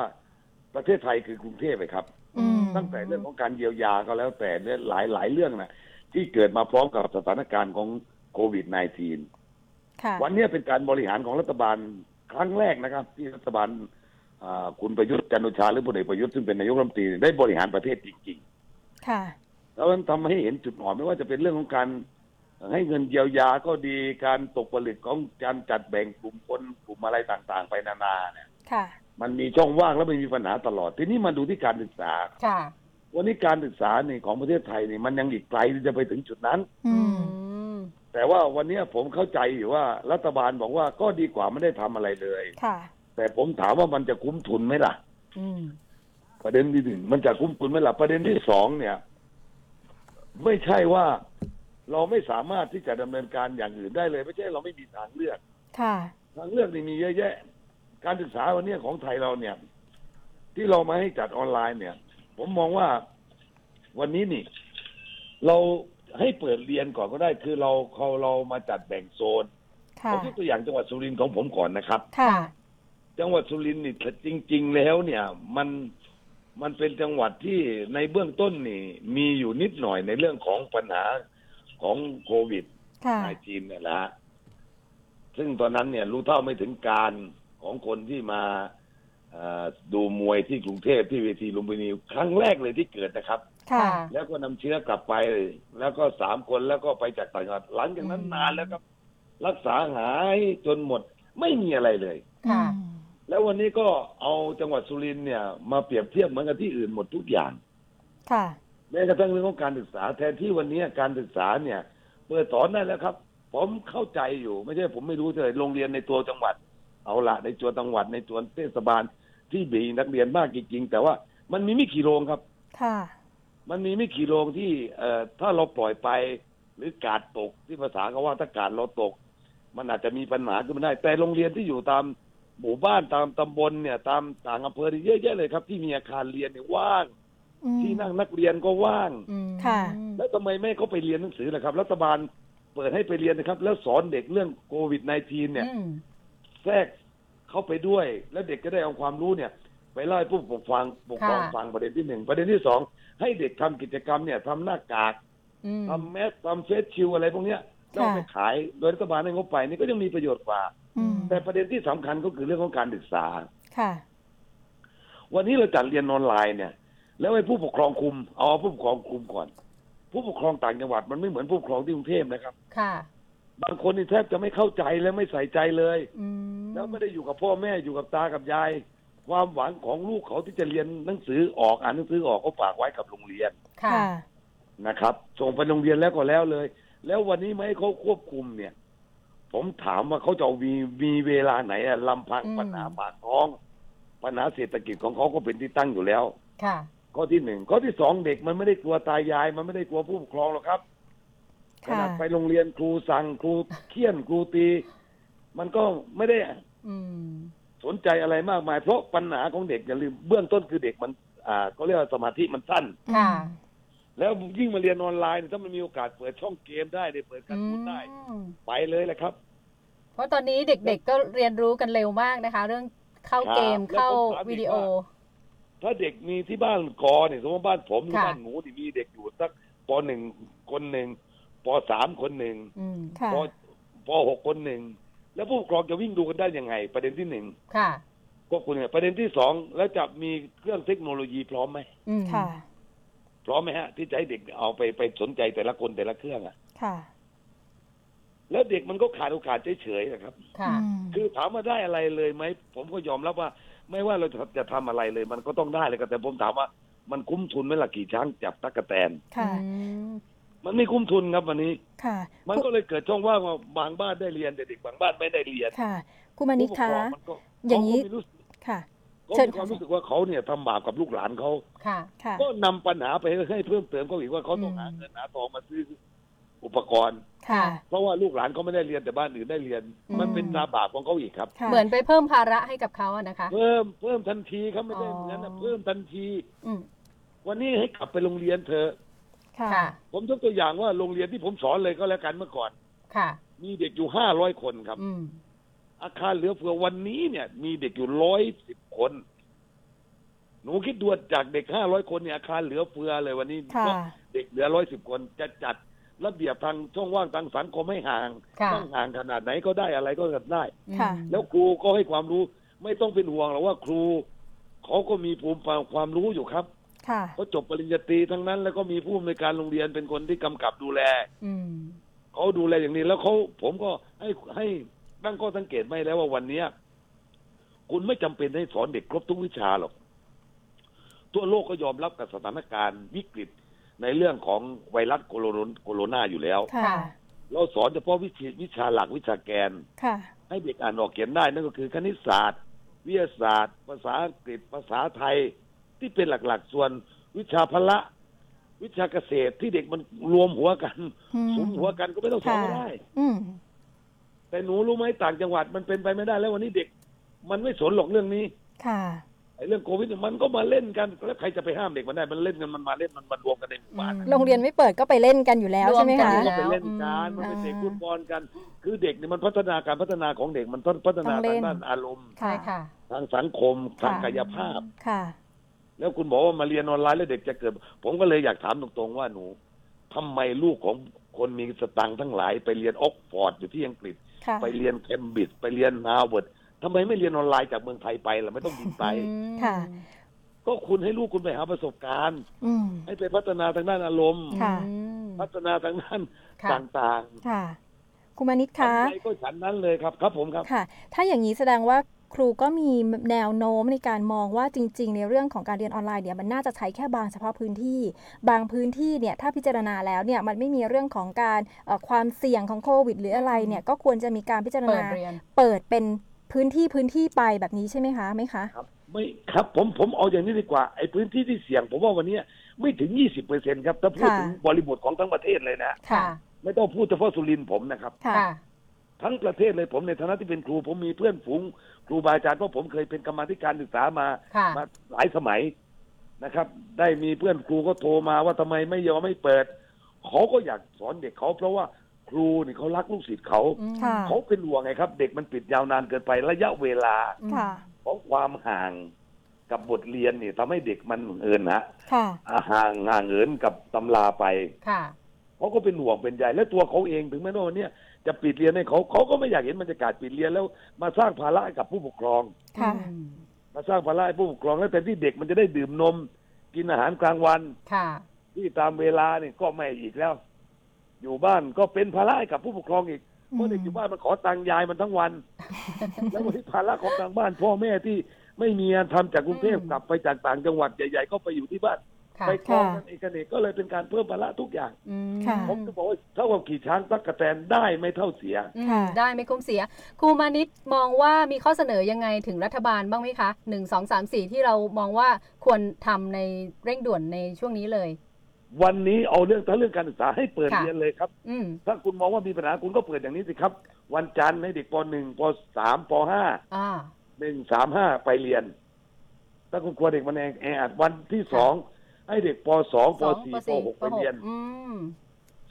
ประเทศไทยคือกรุงเทพไปครับ อืม ตั้งแต่เรื่องของการเยียวยาก็แล้วแต่เนี่ยหลายหลายเรื่องนะที่เกิดมาพร้อมกับสถานการณ์ของโควิด -19 ค่ะ วันนี้เป็นการบริหารของรัฐบาลครั้งแรกนะครับ ที่รัฐบาลอ่าคุณประยุทธ์จันทร์โอชาหรือพลเอกประยุทธ์ซึ่งเป็นนายกรัฐมนตรีได้บริหารประเทศจริงค่ะ ๆแล้วมันทำให้เห็นจุดอ่อนไม่ว่าจะเป็นเรื่องของการ ให้เงินเยียวยาก็ดีการตกผลึกของการจัดแบ่งกลุ่มคนกลุ่มอะไรต่างๆ ไปนานาเนี่ย ค่ะ มันมีช่องว่างแล้วมันมีปัญหาตลอด ทีนี้มาดูที่การศึกษา ค่ะ วันนี้การศึกษาเนี่ยของประเทศไทยเนี่ยมันยังอีกไกลที่จะไปถึงจุดนั้น อืมมแต่ว่าวันนี้ผมเข้าใจอยู่ว่ารัฐบาลบอกว่าก็ดีกว่าไม่ได้ทำอะไรเลย ค่ะ แต่ผมถามว่ามันจะคุ้มทุนไหมล่ะ อืม ประเด็นที่หนึ่งมันจะคุ้มทุนไหมล่ะประเด็นที่สองเนี่ย ไม่ใช่ว่า เราไม่สามารถที่จะดำเนินการอย่างอื่นได้เลย ไม่ใช่เราไม่มีทางเลือก ค่ะ ทางเลือกนี่มีเยอะแยะ การศึกษาวันนี้ของไทยเราเนี่ย ที่เรามาให้จัดออนไลน์เนี่ย ผมมองว่าวันนี้นี่ เราให้เปิดเรียนก่อนก็ได้ คือเราเขาเรามาจัดแบ่งโซนค่ะผมยกตัวอย่างจังหวัดสุรินทร์ของผมก่อนนะครับ ค่ะ จังหวัดสุรินทร์นี่จริง ๆ แล้วเนี่ย มันมันเป็นจังหวัดที่ในเบื้องต้นนี่ มีอยู่นิดหน่อยในเรื่องของปัญหา ของโควิดค่ะนายจีนเนี่ยแหละฮะซึ่งตอนนั้นเนี่ยรู้เท่าไม่ถึงการของคนที่มาเอ่อดูมวยที่กรุงเทพที่เวทีลุมพินีครั้งแรกเลยที่เกิดนะครับค่ะแล้วก็นำเชื้อกลับไป แล้วก็สามคนแล้วก็ไปจากต่างจังหวัดหลังจากนั้นอืมนานแล้วครับ รักษาหายจนหมดไม่มีอะไรเลยค่ะแล้ววันนี้ก็เอาจังหวัดสุรินทร์เนี่ย มาเปรียบเทียบเหมือนกับที่อื่นหมดทุกอย่าง ค่ะ แม้กระทั่งเรื่องของการศึกษา แทนที่วันนี้การศึกษาเนี่ยเปิดสอนได้แล้วครับ ผมเข้าใจอยู่ ไม่ใช่ผมไม่รู้เลยโรงเรียนในตัวจังหวัด เอาละในตัวจังหวัดในตัวเทศบาลที่มีนักเรียนมากจริงๆแต่ว่ามันมีไม่กี่โรงครับ ค่ะ มันมีไม่กี่โรงที่เอ่อถ้าเราปล่อยไปหรือกาดตกที่ภาษาเขาว่าถ้ากาดเราตก มันอาจจะมีปัญหาขึ้นมาได้ แต่โรงเรียนที่อยู่ตามหมู่บ้านตามตำบลเนี่ย ตามต่างอำเภอนี่เยอะแยะเลยครับ ที่มีอาคารเรียนเนี่ยว่างอืม ที่นั่งนักเรียนก็ว่างอืมค่ะ แล้วทำไมไม่ให้เขาไปเรียนหนังสือล่ะครับ รัฐบาลเปิดให้ไปเรียนนะครับ แล้วสอนเด็กเรื่องโควิด -19 เนี่ยอืมแทรกเข้าไปด้วย แล้วเด็กก็ได้เอาความรู้เนี่ย ไปเล่าให้ผู้ปกครองปกครองค่ะ ฟังประเด็นที่หนึ่งประเด็นที่สองให้เด็กทำกิจกรรมเนี่ยทำหน้ากากอืม ทำแมสทำเฟสชิลอะไรพวกเนี้ยแล้วเอาไปขายโดยรัฐบาลให้งบไปนี่ก็ยังมีประโยชน์กว่า อืม แต่ประเด็นที่สำคัญก็คือเรื่องของการศึกษา ค่ะ วันนี้เราจัดเรียนออนไลน์เนี่ย แล้วให้ผู้ปกครองคุมเอาผู้ปกครองคุมก่อน ผู้ปกครองต่างจังหวัดมันไม่เหมือนผู้ปกครองที่กรุงเทพนะครับ ค่ะ บางคนนี่แทบจะไม่เข้าใจและไม่ใส่ใจเลย อืมแล้วไม่ได้อยู่กับพ่อแม่อยู่กับตากับยาย ความหวังของลูกเขาที่จะเรียนหนังสือออกอ่านหนังสือออกก็ฝากไว้กับโรงเรียนค่ะ ค่ะ นะครับ ส่งไปโรงเรียนแล้วก็แล้วเลย แล้ววันนี้ไม่ให้เขาควบคุมเนี่ย ผมถามว่าเขาจะเอามีมีเวลาไหนอะลำพังอืม ปัญหาปากท้อง ปัญหาเศรษฐกิจของเขาก็เป็นที่ตั้งอยู่แล้ว ค่ะ ข้อที่หนึ่งข้อที่สองเด็กมันไม่ได้กลัวตายาย มันไม่ได้กลัวผู้ปกครองหรอกครับขค่ะนาดไปโรงเรียนครูสั่งครูเคี่ยนครูตี มันก็ไม่ได้อืมสนใจอะไรมากมาย เพราะปัญหาของเด็กอย่าลืมเบื้องต้นคือเด็กมัน อ่าเขาเรียกว่าสมาธิมันสั้นค่ะแล้วยิ่งมาเรียนออนไลน์เนี่ยถ้ามันมีโอกาสเปิดช่องเกมได้ได้เปิดการ์ตูนได้อืมไปเลยแหละครับ เพราะตอนนี้เด็กๆก็เรียนรู้กันเร็วมากนะคะ เรื่องเข้าเกมครับเข้าแล้วผมถามอีกวิดีโอว่า ถ้าเด็กมีที่บ้านกอเนี่ยสมมติว่าบ้านผมหรือค่ะ บ้านหนูที่มีเด็กอยู่สักปหนึ่งคนหนึ่งปสามคนหนึ่งอืมค่ะปปหกคนหนึ่งแล้วผู้ปกครองจะวิ่งดูกันได้ยังไง ประเด็นที่หนึ่งค่ะ ก็คุณเนี่ยประเด็นที่สองแล้วจะมีเครื่องเทคโนโลยีพร้อมไหมอืมค่ะ พร้อมไหมฮะ ที่จะให้เด็กเอาไปไปสนใจแต่ละคนแต่ละเครื่องอะค่ะแล้วเด็กมันก็ขาดโอกาสเฉยๆนะครับ ค่ะ อืม คือถามว่าได้อะไรเลยไหมผมก็ยอมรับว่า ไม่ว่าเราจะจะทำอะไรเลย มันก็ต้องได้เลยครับแต่ผมถามว่า มันคุ้มทุนไหมล่ะกี่ช้างจับตั๊กแตน ค่ะ อืมมันไม่คุ้มทุนครับวันนี้ ค่ะมันก็เลยเกิดช่องว่างว่าบางบ้านได้เรียนแต่เด็กบางบ้านไม่ได้เรียนค่ะคุณมานิดผู้ปกคะรองมันก็อย่างนี้ เขก็ไม่รู้สึกค่ะ เขาเชิญมีความค่ะ รู้สึกว่าเขาเนี่ยทำบาปกับลูกหลานเขาค่ะ ค่ะ ก็นำปัญหาไปให้เพิ่มเติมเขาอีกว่าเขาต้องอืมหาเงินหาทองมาซื้อ อุปกรณ์ ค่ะ เพราะว่าลูกหลานเขาไม่ได้เรียนแต่บ้านอื่นได้เรียน อืม มันเป็นตาบาปของเขาอีกครับ ค่ะ เหมือนไปเพิ่มภาระให้กับเขาอะนะคะ เพิ่มเพิ่มทันทีครับไม่ได้อ๋อเหมือนนั้นนะเพิ่มทันที อืมวันนี้ให้กลับไปโรงเรียนเถอะค่ะค่ะ ผมยกตัวอย่างว่าโรงเรียนที่ผมสอนเลยก็แล้วกันเมื่อก่อน ค่ะ มีเด็กอยู่ห้าร้อยคนครับ อืม อาคารเหลือเฟือวันนี้เนี่ย มีเด็กอยู่ร้อยสิบคน หนูคิดดูจากเด็กห้าร้อยคนเนี่ยอาคารเหลือเฟือเลยวันนี้ค่ะ เพราะเด็กเหลือร้อยสิบคนจะจัด ระเบียบทางช่องว่างทางสังคมให้ห่างค่ะต้องห่างขนาดไหนก็ได้อะไรก็ได้ ค่ะ แล้วครูก็ให้ความรู้ไม่ต้องเป็นห่วงหรอกว่าครูเขาก็มีภูมิความรู้อยู่ครับค่ะ เขาจบปริญญาตรีทั้งนั้น แล้วก็มีผู้อำนวยการโรงเรียนเป็นคนที่กำกับดูแลอืม เขาดูแลอย่างนี้แล้วเขาผมก็ให้ให้ตั้งข้อสังเกตไม่แล้วว่าวันเนี้ยคุณไม่จำเป็นให้สอนเด็กครบทุกวิชาหรอกทั่วโลกก็ยอมรับกับสถานการณ์วิกฤต ในเรื่องของไวรัสโคโรนโคโรนาอยู่แล้ว ค่ะ เราสอนเฉพาะวิชาวิชาหลักวิชาแกน ค่ะ ให้เด็กอ่านออกเขียนได้นั่นก็คือคณิตศาสตร์ วิทยาศาสตร์ ภาษาอังกฤษภาษาไทยที่เป็นหลักๆ ส่วนวิชาพละ วิชาเกษตรที่เด็กมันรวมหัวกันอืม สุมหัวกันก็ไม่ต้องสอนค่ะก็ได้ อืม แต่หนูรู้ไหมต่างจังหวัดมันเป็นไปไม่ได้แล้ววันนี้เด็ก มันไม่สนหรอกเรื่องนี้ ค่ะ ไอ้เรื่องโควิดเนี่ยมันก็มาเล่นกันแล้วใครจะไปห้ามเด็กมันได้มันเล่นกันมันมาเล่นมันมารวมกันในหมู่บ้านอืมโรงเรียนไม่เปิดก็ไปเล่นกันอยู่แล้วรวมใช่ไหมกันคะอยู่ก็แล้วไปเล่นกันมันเป็นเด็กฟุตบอลกัน คือเด็กเนี่ยมันพัฒนาการพัฒนาของเด็กมันต้องพัฒนาต้องเล่นทางด้านอารมณ์ใช่ค่ะทางสังคมทางกายภาพค่ะ แล้วคุณบอกว่ามาเรียนออนไลน์แล้วเด็กจะเกิด ผมก็เลยอยากถามตรงๆว่าหนูทำไมลูกของคนมีสตังค์ทั้งหลาย ไปเรียนออกซ์ฟอร์ดอยู่ที่อังกฤษค่ะไปเรียนเคมบริดจ์ไปเรียนฮาร์วาร์ด ทำไมไม่เรียนออนไลน์จากเมืองไทยไปล่ะไม่ต้องบินไป ค่ะ ก็คุณให้ลูกคุณไปหาประสบการณ์ อืมให้ไปพัฒนาทางด้านอารมณ์ ค่ะ อืมพัฒนาทางด้านค่ะต่างค่ะคุณมานิดๆคะทำอะไรก็ฉันนั้นเลยครับ ครับผมครับ ค่ะ ถ้าอย่างนี้แสดงว่าครูก็มีแนวโน้มในการมองว่าจริง ๆ ในเรื่องของการเรียนออนไลน์เนี่ยมันน่าจะใช้แค่บางเฉพาะพื้นที่ บางพื้นที่เนี่ยถ้าพิจารณาแล้วเนี่ยมันไม่มีเรื่องของการเอ่อความเสี่ยงของโควิด หรืออะไรเนี่ยก็ควรจะมีการพิจารเปิดณา เรียน เปิดเป็น พื้นที่พื้นที่ไปแบบนี้ใช่ไหมคะไหมคะครับไม่ครับผมผมเอาอย่างนี้ดีกว่าไอ้พื้นที่ที่เสี่ยง ผมว่าวันนี้ไม่ถึงยี่สิบเปอร์เซ็นครับถ้าพูดค่ะถึงบริบทของทั้งประเทศเลยนะค่ะ ไม่ต้องพูดเฉพาะสุรินทร์ผมนะครับค่ะค่ะทั้งประเทศเลยผมในฐานะที่เป็นครู ผมมีเพื่อนฝูงครูบาอาจารย์เพราะผมเคยเป็นกรรมาธิการศึกษามาค่ะมาหลายสมัยนะครับ ได้มีเพื่อนครูก็โทรมาว่าทำไมไม่ยอมไม่เปิด เขาก็อยากสอนเด็กเขาเพราะว่า ครูนี่เขารักลูกศิษย์เขาอืมค่ะ เขาเป็นห่วงไงครับ เด็กมันปิดยาวนานเกินไประยะเวลาค่ะ ของความห่างกับบทเรียนนี่ทำให้เด็กมันเอินฮะค่ะ อ่าห่างห่างเอินกับตำราไป ค่ะ เขาก็เป็นห่วงเป็นใยและตัวเขาเองถึงแม้ว่าวันเนี้ยจะปิดเรียนให้เขาเขาก็ไม่อยากเห็นบรรยากาศปิดเรียนแล้วมาสร้างภาระให้กับผู้ปกครอง ค่ะ อืมมาสร้างภาระให้ผู้ปกครอง แล้วแต่ที่เด็กมันจะได้ดื่มนม กินอาหารกลางวันค่ะ ที่ตามเวลาเนี่ยก็ไม่อีกแล้ว อยู่บ้านก็เป็นภาระให้กับผู้ปกครองอีกเพราะเด็กอยู่บ้านมันขอตังค์ยายมันทั้งวัน แล้ววันนี้ภาระของทางบ้านพ่อแม่ที่ไม่มีงานทำจากกรุงเทพอืมกลับไปจากต่างจังหวัดใหญ่ ๆ ก็ไปอยู่ที่บ้านค่ะไปกองกันเอกเนกก็เลยเป็นการเพิ่มภาระทุกอย่างอืมค่ะผมจะบอกว่าเท่ากับขี่ช้างตักกะแตนได้ไม่เท่าเสียอืมค่ะได้ไม่คุ้มเสีย ครูมานิดมองว่ามีข้อเสนอยังไงถึงรัฐบาลบ้างไหมคะหนึ่งสองสามสี่ที่เรามองว่าควรทำในเร่งด่วนในช่วงนี้เลย วันนี้เอาเรื่องทั้งเรื่องการศึกษาให้เปิดค่ะ เรียนเลยครับ อืม ถ้าคุณมองว่ามีปัญหาคุณก็เปิดอย่างนี้สิครับ วันจันทร์ให้เด็กปหนึ่งปสามปห้าอ่า หนึ่งสามห้าไปเรียน ถ้าคุณกลัวเด็กมันแอแออัดวันที่สองให้เด็กปสองปสองสี่ปปสี่หกปไปหกเรียน อืม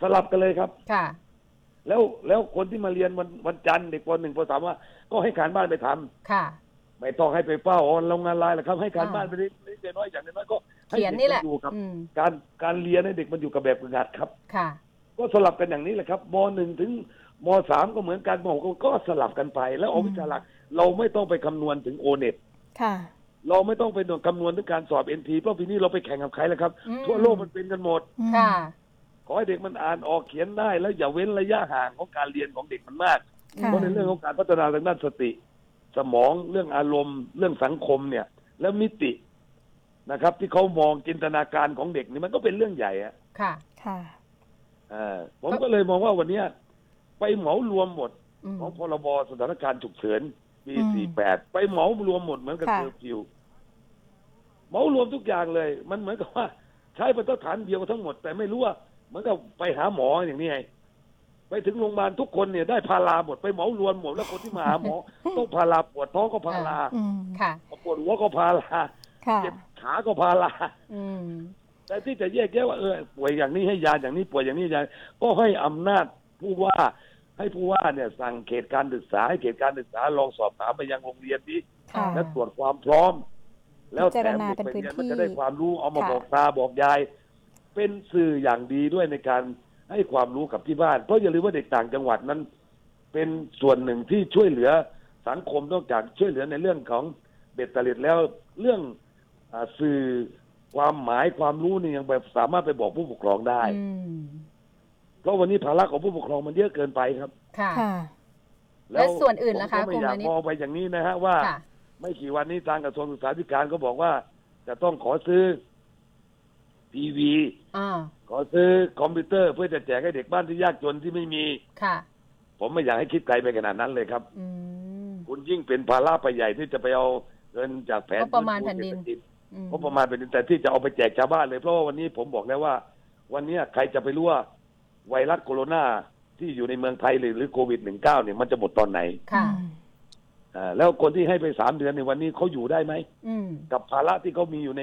สลับกันเลยครับ ค่ะ แล้วแล้วคนที่มาเรียนวันวันจันทร์เด็กปหนึ่งปสามว่า ก็ให้การบ้านไปทำค่ะ ไม่ต้องให้ไปเฝ้าออนโรงงานไลน์หรอกครับ ให้การอ่า บ้านไปเล็กๆน้อยๆอย่างน้อยๆก็ให้ เขียนด็กนี่แหละมัอยู่กับอืมการการเรียนให้เด็กมันอยู่กับแบบฝึกหัดครับ ค่ะ ก็สลับกันอย่างนี้แหละครับมหนึ่งถึงมสามก็เหมือนกันมหกก็สลับกันไป แล้วเอาวิชาหลัก เราไม่ต้องไปคำนวณถึงโอเน็ตค่ะ เราไม่ต้องไปหน่วยคำนวณถึงการสอบ NT เพราะปีนี้เราไปแข่งกับใครแล้วครับอืมทั่วโลกมันเป็นกันหมดค่ะขอให้เด็กมันอ่านออกเขียนได้ แล้วอย่าเว้นระยะห่างของการเรียนของเด็กมันมากค่ะเพราะในเรื่องของการพัฒนาทางด้านสติ สมองเรื่องอารมณ์ เรื่องสังคมเนี่ย แล้วมิติ นะครับ ที่เขามองจินตนาการของเด็กนี่มันก็เป็นเรื่องใหญ่อะค่ะ ค่ะอ่าผมก็เลยมองว่าวันเนี้ยไปเหมารวมหมดอืม ของพรบสถานการณ์ฉุกเฉินปีอืม 48 ไปเหมารวมหมดเหมือนกับค่ะ เคอร์ฟิวเหมารวมทุกอย่างเลย มันเหมือนกับว่า ใช้มาตรฐานเดียวทั้งหมด แต่ไม่รู้ว่าเหมือนกับไปหาหมออย่างนี้ไงไปถึงโรงพยาบาลทุกคนเนี่ยได้พาราหมดไปเหมารวมหมดแล้วคนที่มาหาหมอ ต้องพาราปวดท้องก็พาราอืมค่ะ ปวดหัวก็พาราค่ะ เจ็บ ขาก็พาราอืมแต่ที่จะแยกแยะว่าเออป่วยอย่างนี้ให้ยาอย่างนี้ป่วยอย่างนี้ยาก็ให้อำนาจผู้ว่าให้ผู้ว่าเนี่ยสั่งเขตการศึกษาให้เขตการศึกษาลองสอบถามไปยังโรงเรียนนี้ค่ะ และตรวจความพร้อม แล้วพิจารแถมณาเด็กเป็นไปเรียนพื้มันนที่จะได้ความรู้เอามาค่ะ บอกตาบอกยาย เป็นสื่ออย่างดีด้วยในการให้ความรู้กับที่บ้าน เพราะอย่าลืมว่าเด็กต่างจังหวัดนั้น เป็นส่วนหนึ่งที่ช่วยเหลือสังคมนอกจากช่วยเหลือในเรื่องของเบ็ดเตล็ดแล้วเรื่องอา สื่อความหมายความรู้นี่ยังแบบสามารถไปบอกผู้ปกครองได้ อืมเพราะวันนี้ภาระของผู้ปกครองมันเยอะเกินไปครับ ค่ะ ค่ะ และส่วนอื่นล่ะคะผมก็ไม่อยากคุณมานิดมองไปอย่างนี้นะฮะว่า ค่ะ ไม่กี่วันนี้ทางกระทรวงศึกษาธิการก็บอกว่า จะต้องขอซื้อทีวี อ่า ขอซื้อคอมพิวเตอร์เพื่อจะแจกให้เด็กบ้านที่ยากจนที่ไม่มี ค่ะ ผมไม่อยากให้คิดไกลไปขนาดนั้นเลยครับ อืม คุณยิ่งเป็นภาระไปใหญ่ที่จะไปเอาเงินจากแผนงบประมาณแผ่นดิน ฟื้ฟูเศรษฐกิจอืม งบประมาณแผ่นดินแต่ที่จะเอาไปแจกชาวบ้านเลยเพราะว่าวันนี้ผมบอกแล้วว่า วันนี้ใครจะไปรู้ว่าไวรัสโคโรนาที่อยู่ในเมืองไทยหรือหรือโควิด -19 เนี่ยมันจะหมดตอนไหนค่ะอ่าแล้วคนที่ให้ไปสามเดือนในวันนี้เขาอยู่ได้ไหมอืมกับภาระที่เขามีอยู่ใน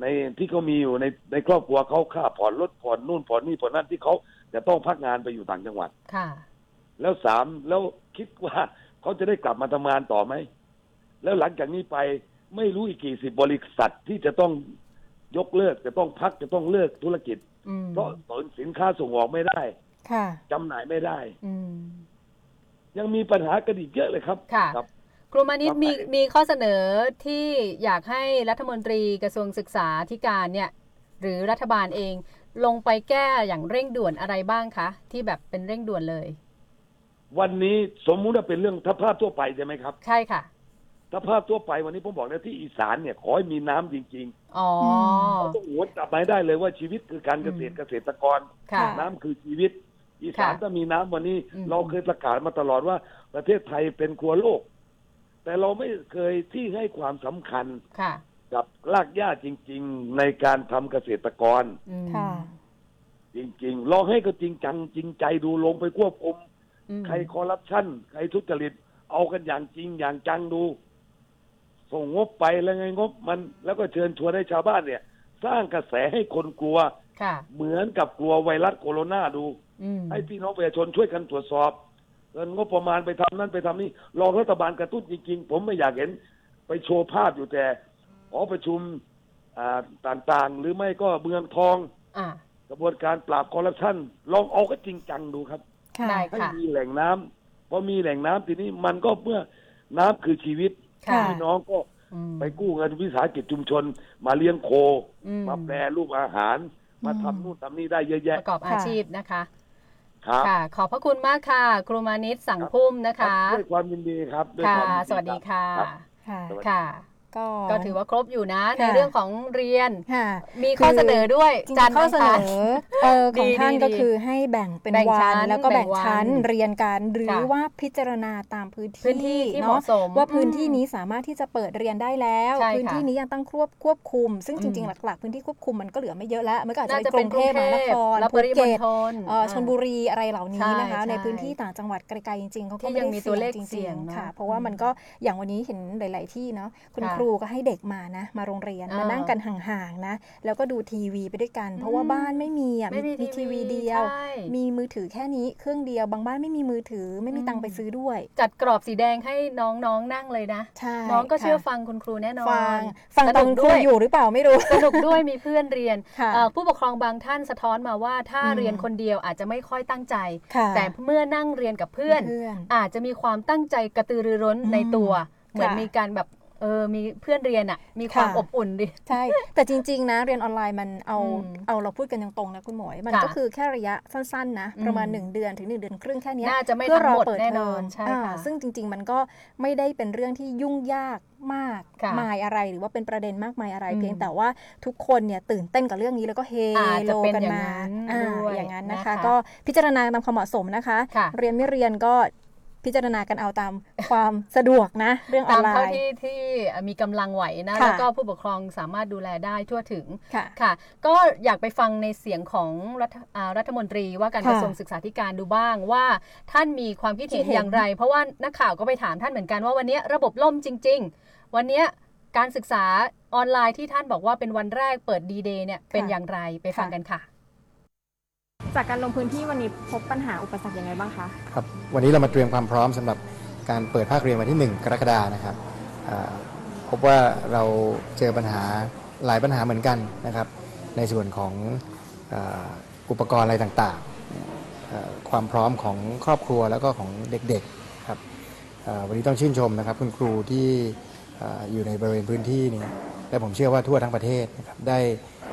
ในที่เขามีอยู่ในในครอบครัวเขาค่าผ่อนรถผ่อนนู่นผ่อนนี่ผ่อนนั่นที่เขาจะต้องพักงานไปอยู่ต่างจังหวัดค่ะ แล้วสามแล้วคิดว่าเขาจะได้กลับมาทำงานต่อไหมแล้วหลังจากนี้ไป ไม่รู้อีกกี่สิบบริษัทที่จะต้องยกเลิกจะต้องพักจะต้องเลิกธุรกิจ อืมเพราะสินค้าส่งออกไม่ได้ค่ะ จำหน่ายไม่ได้ อืม ยังมีปัญหากันอีกเยอะเลยครับค่ะ ครับ ครูมานิดครับมีไปมีข้อเสนอที่อยากให้รัฐมนตรีกระทรวงศึกษาธิการเนี่ย หรือรัฐบาลเอง ลงไปแก้อย่างเร่งด่วนอะไรบ้างคะ ที่แบบเป็นเร่งด่วนเลย วันนี้สมมุติว่าเป็นเรื่องถ้าภาพทั่วไปใช่ไหมครับ ใช่ค่ะ ถ้าภาพทั่วไปวันนี้ผมบอกแล้วที่อีสานเนี่ยขอให้มีน้ำจริงๆอ๋อเราต้องหวนกลับมาให้ได้เลยว่าชีวิตคือการเกษตรอืมเกษตรกร ค่ะ น้ำคือชีวิต อีสานค่ะถ้ามีน้ำวันนี้ อืม เราเคยประกาศมาตลอดว่าประเทศไทยเป็นครัวโลก แต่เราไม่เคยที่ให้ความสำคัญค่ะ กับรากหญ้าจริง ๆ ในการทำเกษตรกร อืมค่ะ จริงๆลองให้ก็จริงจังจริงใจดูลงไปควบคุม อืมใครคอร์รัปชันใครทุจริต เอากันอย่างจริงอย่างจังดู ส่งงบไปแล้วไงงบมัน แล้วก็เชิญชวนให้ชาวบ้านเนี่ย สร้างกระแสให้คนกลัว ค่ะ เหมือนกับกลัวไวรัสโคโรนาดู อืมให้พี่น้องประชาชนช่วยกันตรวจสอบเงินงบประมาณไปทำนั่นไปทำนี่รองรัฐบาลกระตุ้นจริงๆ ผมไม่อยากเห็นไปโชว์ภาพอยู่แต่หอประชุมอ่าต่างๆ หรือไม่ก็เมืองทอง อ่ากระบวนการปราบคอร์รัปชันลองเอาก็จริงจังดูครับค่ะ ได้ให้ค่ะ มีแหล่งน้ำพอมีแหล่งน้ำทีนี้มันก็เมื่อน้ำคือชีวิต ค่ะพี่น้องก็อืมไปกู้เงินวิสาหกิจชุมชน มาเลี้ยงโคอืมมาแปรรูปอาหาร มาทำนู่นทำนี่ได้เยอะปแยะระกอบอาชีพนะคะครับค่ะ ขอบพระคุณมากค่ะ ครูมานิดสังพุ่มนะครัคะบด้วยความยินดีครับด้วยค่ะความยินดีสวัสดีค่ะครับค่ะ สวัสดีค่ะ ก็ก็ถือว่าครบอยู่นะในค่ะเรื่องของเรียนค่ะมีข้อคือเสนอด้วยจริงจันทๆร์ข้ออังเสนคารอเออของดีท่านดีก็ดีคือให้แบ่งเป็นแบ่งวัชั้นนแล้วก็แบ่งแบ่งวันชั้นเรียนกันหรือค่ะว่าพิจารณาตามพื้นที่พื้นที่ที่เหเนาะมาะสมว่าพื้นที่อืมนี้สามารถที่จะเปิดเรียนได้แล้วใช่ค่ะพื้นที่นี้ยังต้องควบควบคุม ซึ่งจริงอืๆมหลัก ๆ พื้นที่ควบคุมมันก็เหลือไม่เยอะแล้วมันก็อาจจะน่าจะเป็นกรุงเทพมหานครและปภูริมเก็ณตฑลเอ่อชลบุรีอะไรเหล่านี้นะคะใช่ในพื้นใช่ที่ต่างจังหวัดไกลๆจริงๆเขาก็ที่ไม่ยังได้มีตัวเลขจริงๆเสี่ยงเนอะค่ะเพราะว่ามันก็อย่างวันนี้เห็นหลาย ๆที่เนาะคุณค่ะครูก็ให้เด็กมานะ มาโรงเรียนอ่ามมานั่งกันห่างๆนะ แล้วก็ดูทีวีไปด้วยกัน เพราะว่าอืมบ้านไม่มีอะไม่มีมีทีวีเดียวใช่มีมือถือแค่นี้เครื่องเดียวบางบ้านไม่มีมือถือไม่มีตังค์ไปซื้อด้วย จัดกรอบสีแดงให้น้องๆนั่งเลยนะใช่น้องก็เชื่อค่ะฟังคุณครูแน่นอนฟังฟังสตอนุนกครูด้วยอยู่หรือเปล่าไม่รู้สนุกด้วยมีเพื่อนเรียนค่ะเอ่อผู้ปกครองบางท่านสะท้อนมาว่าถ้าอืมเรียนคนเดียวอาจจะไม่ค่อยตั้งใจค่ะแต่เมื่อนั่งเรียนกับเพื่อนเพื่อน อาจจะมีความตั้งใจกระตือรือร้นอืมในตัว เหมือนค่ะมีการแบบ เออมีเพื่อนเรียนอะมีความค่ะอบอุ่นดิ ใช่ แต่จริง ๆ นะเรียนออนไลน์มันเอาอืมเอาเราพูดกันตรงๆนะคุณหมวย มันค่ะก็คือแค่ระยะสั้นๆนะประมาณอืม1เดือนถึง 1 เดือนครึ่งแค่เนี้ยน่าจะไม่เพื่อทั้งรอหมดเปิดแน่เทนออนมใช่อ่าค่ะซึ่งจริง ๆ มันก็ไม่ได้เป็นเรื่องที่ยุ่งยากมากค่ะมายอะไรหรือว่าเป็นประเด็นมากมายอะไรอืมเพียงแต่ว่าทุกคนเนี่ยตื่นเต้นกับเรื่องนี้แล้วก็เฮอาจจะโลเป็นกันอย่างมานั้นอ่าด้วยอย่างนั้นนะนะคะคะ ก็พิจารณาตามความเหมาะสมนะคะค่ะเรียนไม่เรียนก็ พิจารณากันเอาตามความสะดวกนะ เรื่องออตานมไลเท่าน์ที่ที่มีกำลังไหวนะค่ะแล้วก็ผู้ปกครองสามารถดูแลได้ทั่วถึงค่ะค่ะก็อยากไปฟังในเสียงของรัฐอ่ารัฐมนตรีว่าการค่ะกระทรวงศึกษาธิการดูบ้างว่าท่านมีความคิดเห็นคิดเห็นอย่างไร เพราะว่านักข่าวก็ไปถามท่านเหมือนกันว่าวันนี้ระบบล่มจริง ๆ วันนี้การศึกษาออนไลน์ที่ท่านบอกว่าเป็นวันแรกเปิดดีเดย์เนี่ยเป็นอย่างไรไปฟังกันค่ะ จากการลงพื้นที่วันนี้พบปัญหาอุปสรรคยังไงบ้างคะ ครับวันนี้เรามาเตรียมความพร้อมสำหรับการเปิดภาคเรียนวันที่ 1 กรกฎานะครับอ่าพบว่าเราเจอปัญหาหลายปัญหาเหมือนกันนะครับ ในส่วนของอาอุปกรณ์อะไรต่างๆอ่าความพร้อมของครอบครัวแล้วก็ของเด็กๆครับอ่าวันนี้ต้องชื่นชมนะครับคุณครูที่อ่อยู่ในบริเวณพื้นที่นี้และผมเชื่อว่าทั่วทั้งประเทศนะครับได้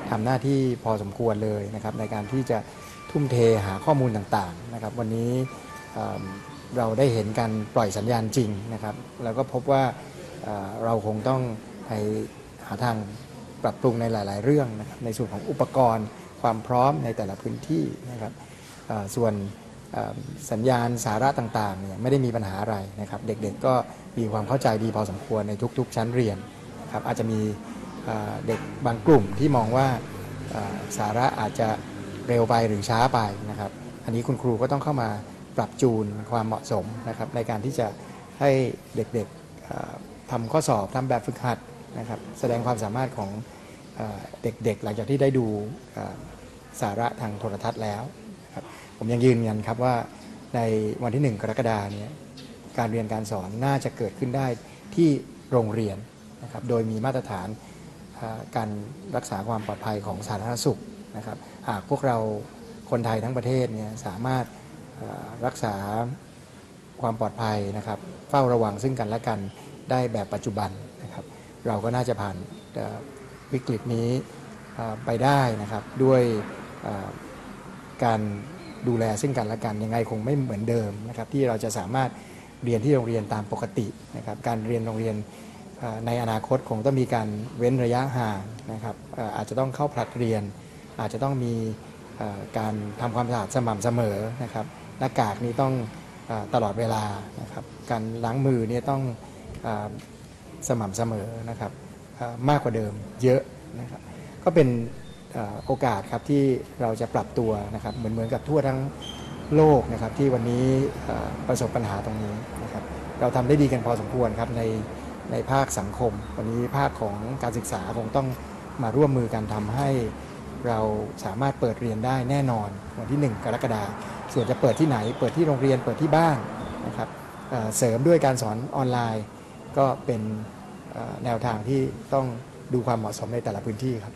ทำหน้าที่พอสมควรเลยนะครับในการที่จะ ทุ่มเทหาข้อมูลต่างๆนะครับ วันนี้เราได้เห็นการปล่อยสัญญาณจริงนะครับ แล้วก็พบว่าเราคงต้องไปหาทางปรับปรุงในหลาย ๆ เรื่องนะครับในส่วนของอุปกรณ์ความพร้อมในแต่ละพื้นที่นะครับส่วนสัญญาณสาระต่างๆเนี่ยไม่ได้มีปัญหาอะไรนะครับ เด็กๆก็มีความเข้าใจดีพอสมควรในทุก ๆ ชั้นเรียนครับอาจจะมีเด็กบางกลุ่มที่มองว่าสาระอาจจะ เร็วไปหรือช้าไปนะครับ อันนี้คุณครูก็ต้องเข้ามาปรับจูนความเหมาะสมนะครับในการที่จะให้เด็กๆเอ่อทำข้อสอบทำแบบฝึกหัดนะครับแสดงความสามารถของเด็กๆ หลังจากที่ได้ดูสาระทางโทรทัศน์แล้วครับผมยังยืนยันครับว่าในวันที่ 1 กรกฎาเนี่ยการเรียนการสอนน่าจะเกิดขึ้นได้ที่โรงเรียนนะครับโดยมีมาตรฐานการรักษาความปลอดภัยของสาธารณสุขนะครับ หากพวกเราคนไทยทั้งประเทศเนี่ยสามารถรักษาความปลอดภัยนะครับ เฝ้าระวังซึ่งกันและกันได้แบบปัจจุบันนะครับ เราก็น่าจะผ่านวิกฤตนี้ไปได้นะครับด้วยการดูแลซึ่งกันและกันยังไงคงไม่เหมือนเดิมนะครับที่เราจะสามารถเรียนที่โรงเรียนตามปกตินะครับการเรียนโรงเรียนในอนาคตคงต้องมีการเว้นระยะห่างนะครับอาจจะต้องเข้าผลัดเรียน อาจจะต้องมีการทำความสะอาดสม่ำเสมอนะครับหน้ากากนี้ต้องอตลอดเวลานะครับการล้างมือเนี่ยต้องอสม่ำเสมอนะครับมากกว่าเดิมเยอะนะครับก็เป็นอโอกาสครับที่เราจะปรับตัวนะครับเหมือนเหมือนกับทั่วทั้งโลกนะครับที่วันนี้ประสบปัญหาตรงนี้นะครับเราทำได้ดีกันพอสมควรครับในในภาคสังคม วันนี้ภาคของการศึกษาคงต้องมาร่วมมือกันทำให้ เราสามารถเปิดเรียนได้แน่นอนวันที่ 1 กรกฎาคมส่วนจะเปิดที่ไหน เปิดที่โรงเรียนเปิดที่บ้านนะครับเอ่อเสริมด้วยการสอนออนไลน์ ก็เป็นเอ่อแนวทางที่ต้องดูความเหมาะสมในแต่ละพื้นที่ครับ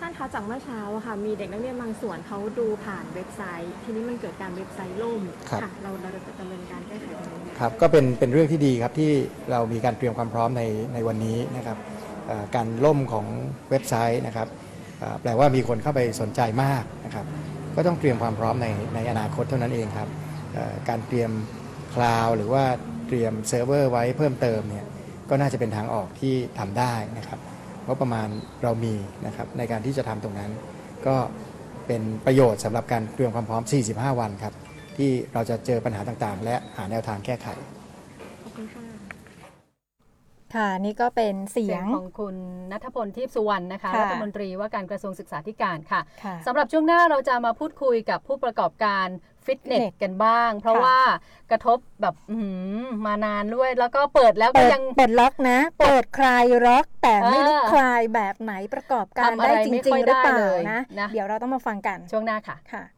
ท่านคะจากเมื่อเช้าอะค่ะมีเด็กนักเรียนบางส่วนเขาดูผ่านเว็บไซต์ ทีนี้มันเกิดการเว็บไซต์ล่มครับค่ะเราเราจะดำเนินการแก้ไขตรงนี้ครับก็เป็นเป็นเรื่องที่ดีครับที่เรามีการเตรียมความพร้อมในในวันนี้นะครับเอ่อการล่มของเว็บไซต์นะครับเอ่อ แปลว่ามีคนเข้าไปสนใจมากนะครับ ก็ต้องเตรียมความพร้อมในในอนาคตเท่านั้นเองครับการเตรียม cloud หรือว่าเตรียมเซิร์ฟเวอร์ไว้เพิ่มเติมเนี่ยก็น่าจะเป็นทางออกที่ทำได้นะครับเพราะงบประมาณเรามีนะครับในการที่จะทำตรงนั้น ก็เป็นประโยชน์สำหรับการเตรียมความพร้อม 45 วันครับที่เราจะเจอปัญหาต่างๆ และหาแนวทางแก้ไขขอบคุณค่ะ ค่ะ นี่ก็เป็นเสีเสียยงงของคุณณัฏฐพลทีปสุวรรณนะคะค่ะรัฐมนตรีว่าการกระทรวงศึกษาธิการค่ะค่ะสำหรับช่วงหน้าเราจะมาพูดคุยกับผู้ประกอบการฟิตเนสฟิตเนสกันบ้าง เพราะค่ะว่ากระทบแบบอื้อหือมานานด้วย แล้วก็เปิดแล้วก็เปิดยังเปิดล็อกนะ เปิดคลายล็อก แต่ไม่รู้เออคลายแบบไหนประกอบการทำอะไรได้จไม่ริค่งอยๆหรือเปล่าได้เลยนะนะ เดี๋ยวเราต้องมาฟังกันช่วงหน้าค่ะค่ะอิน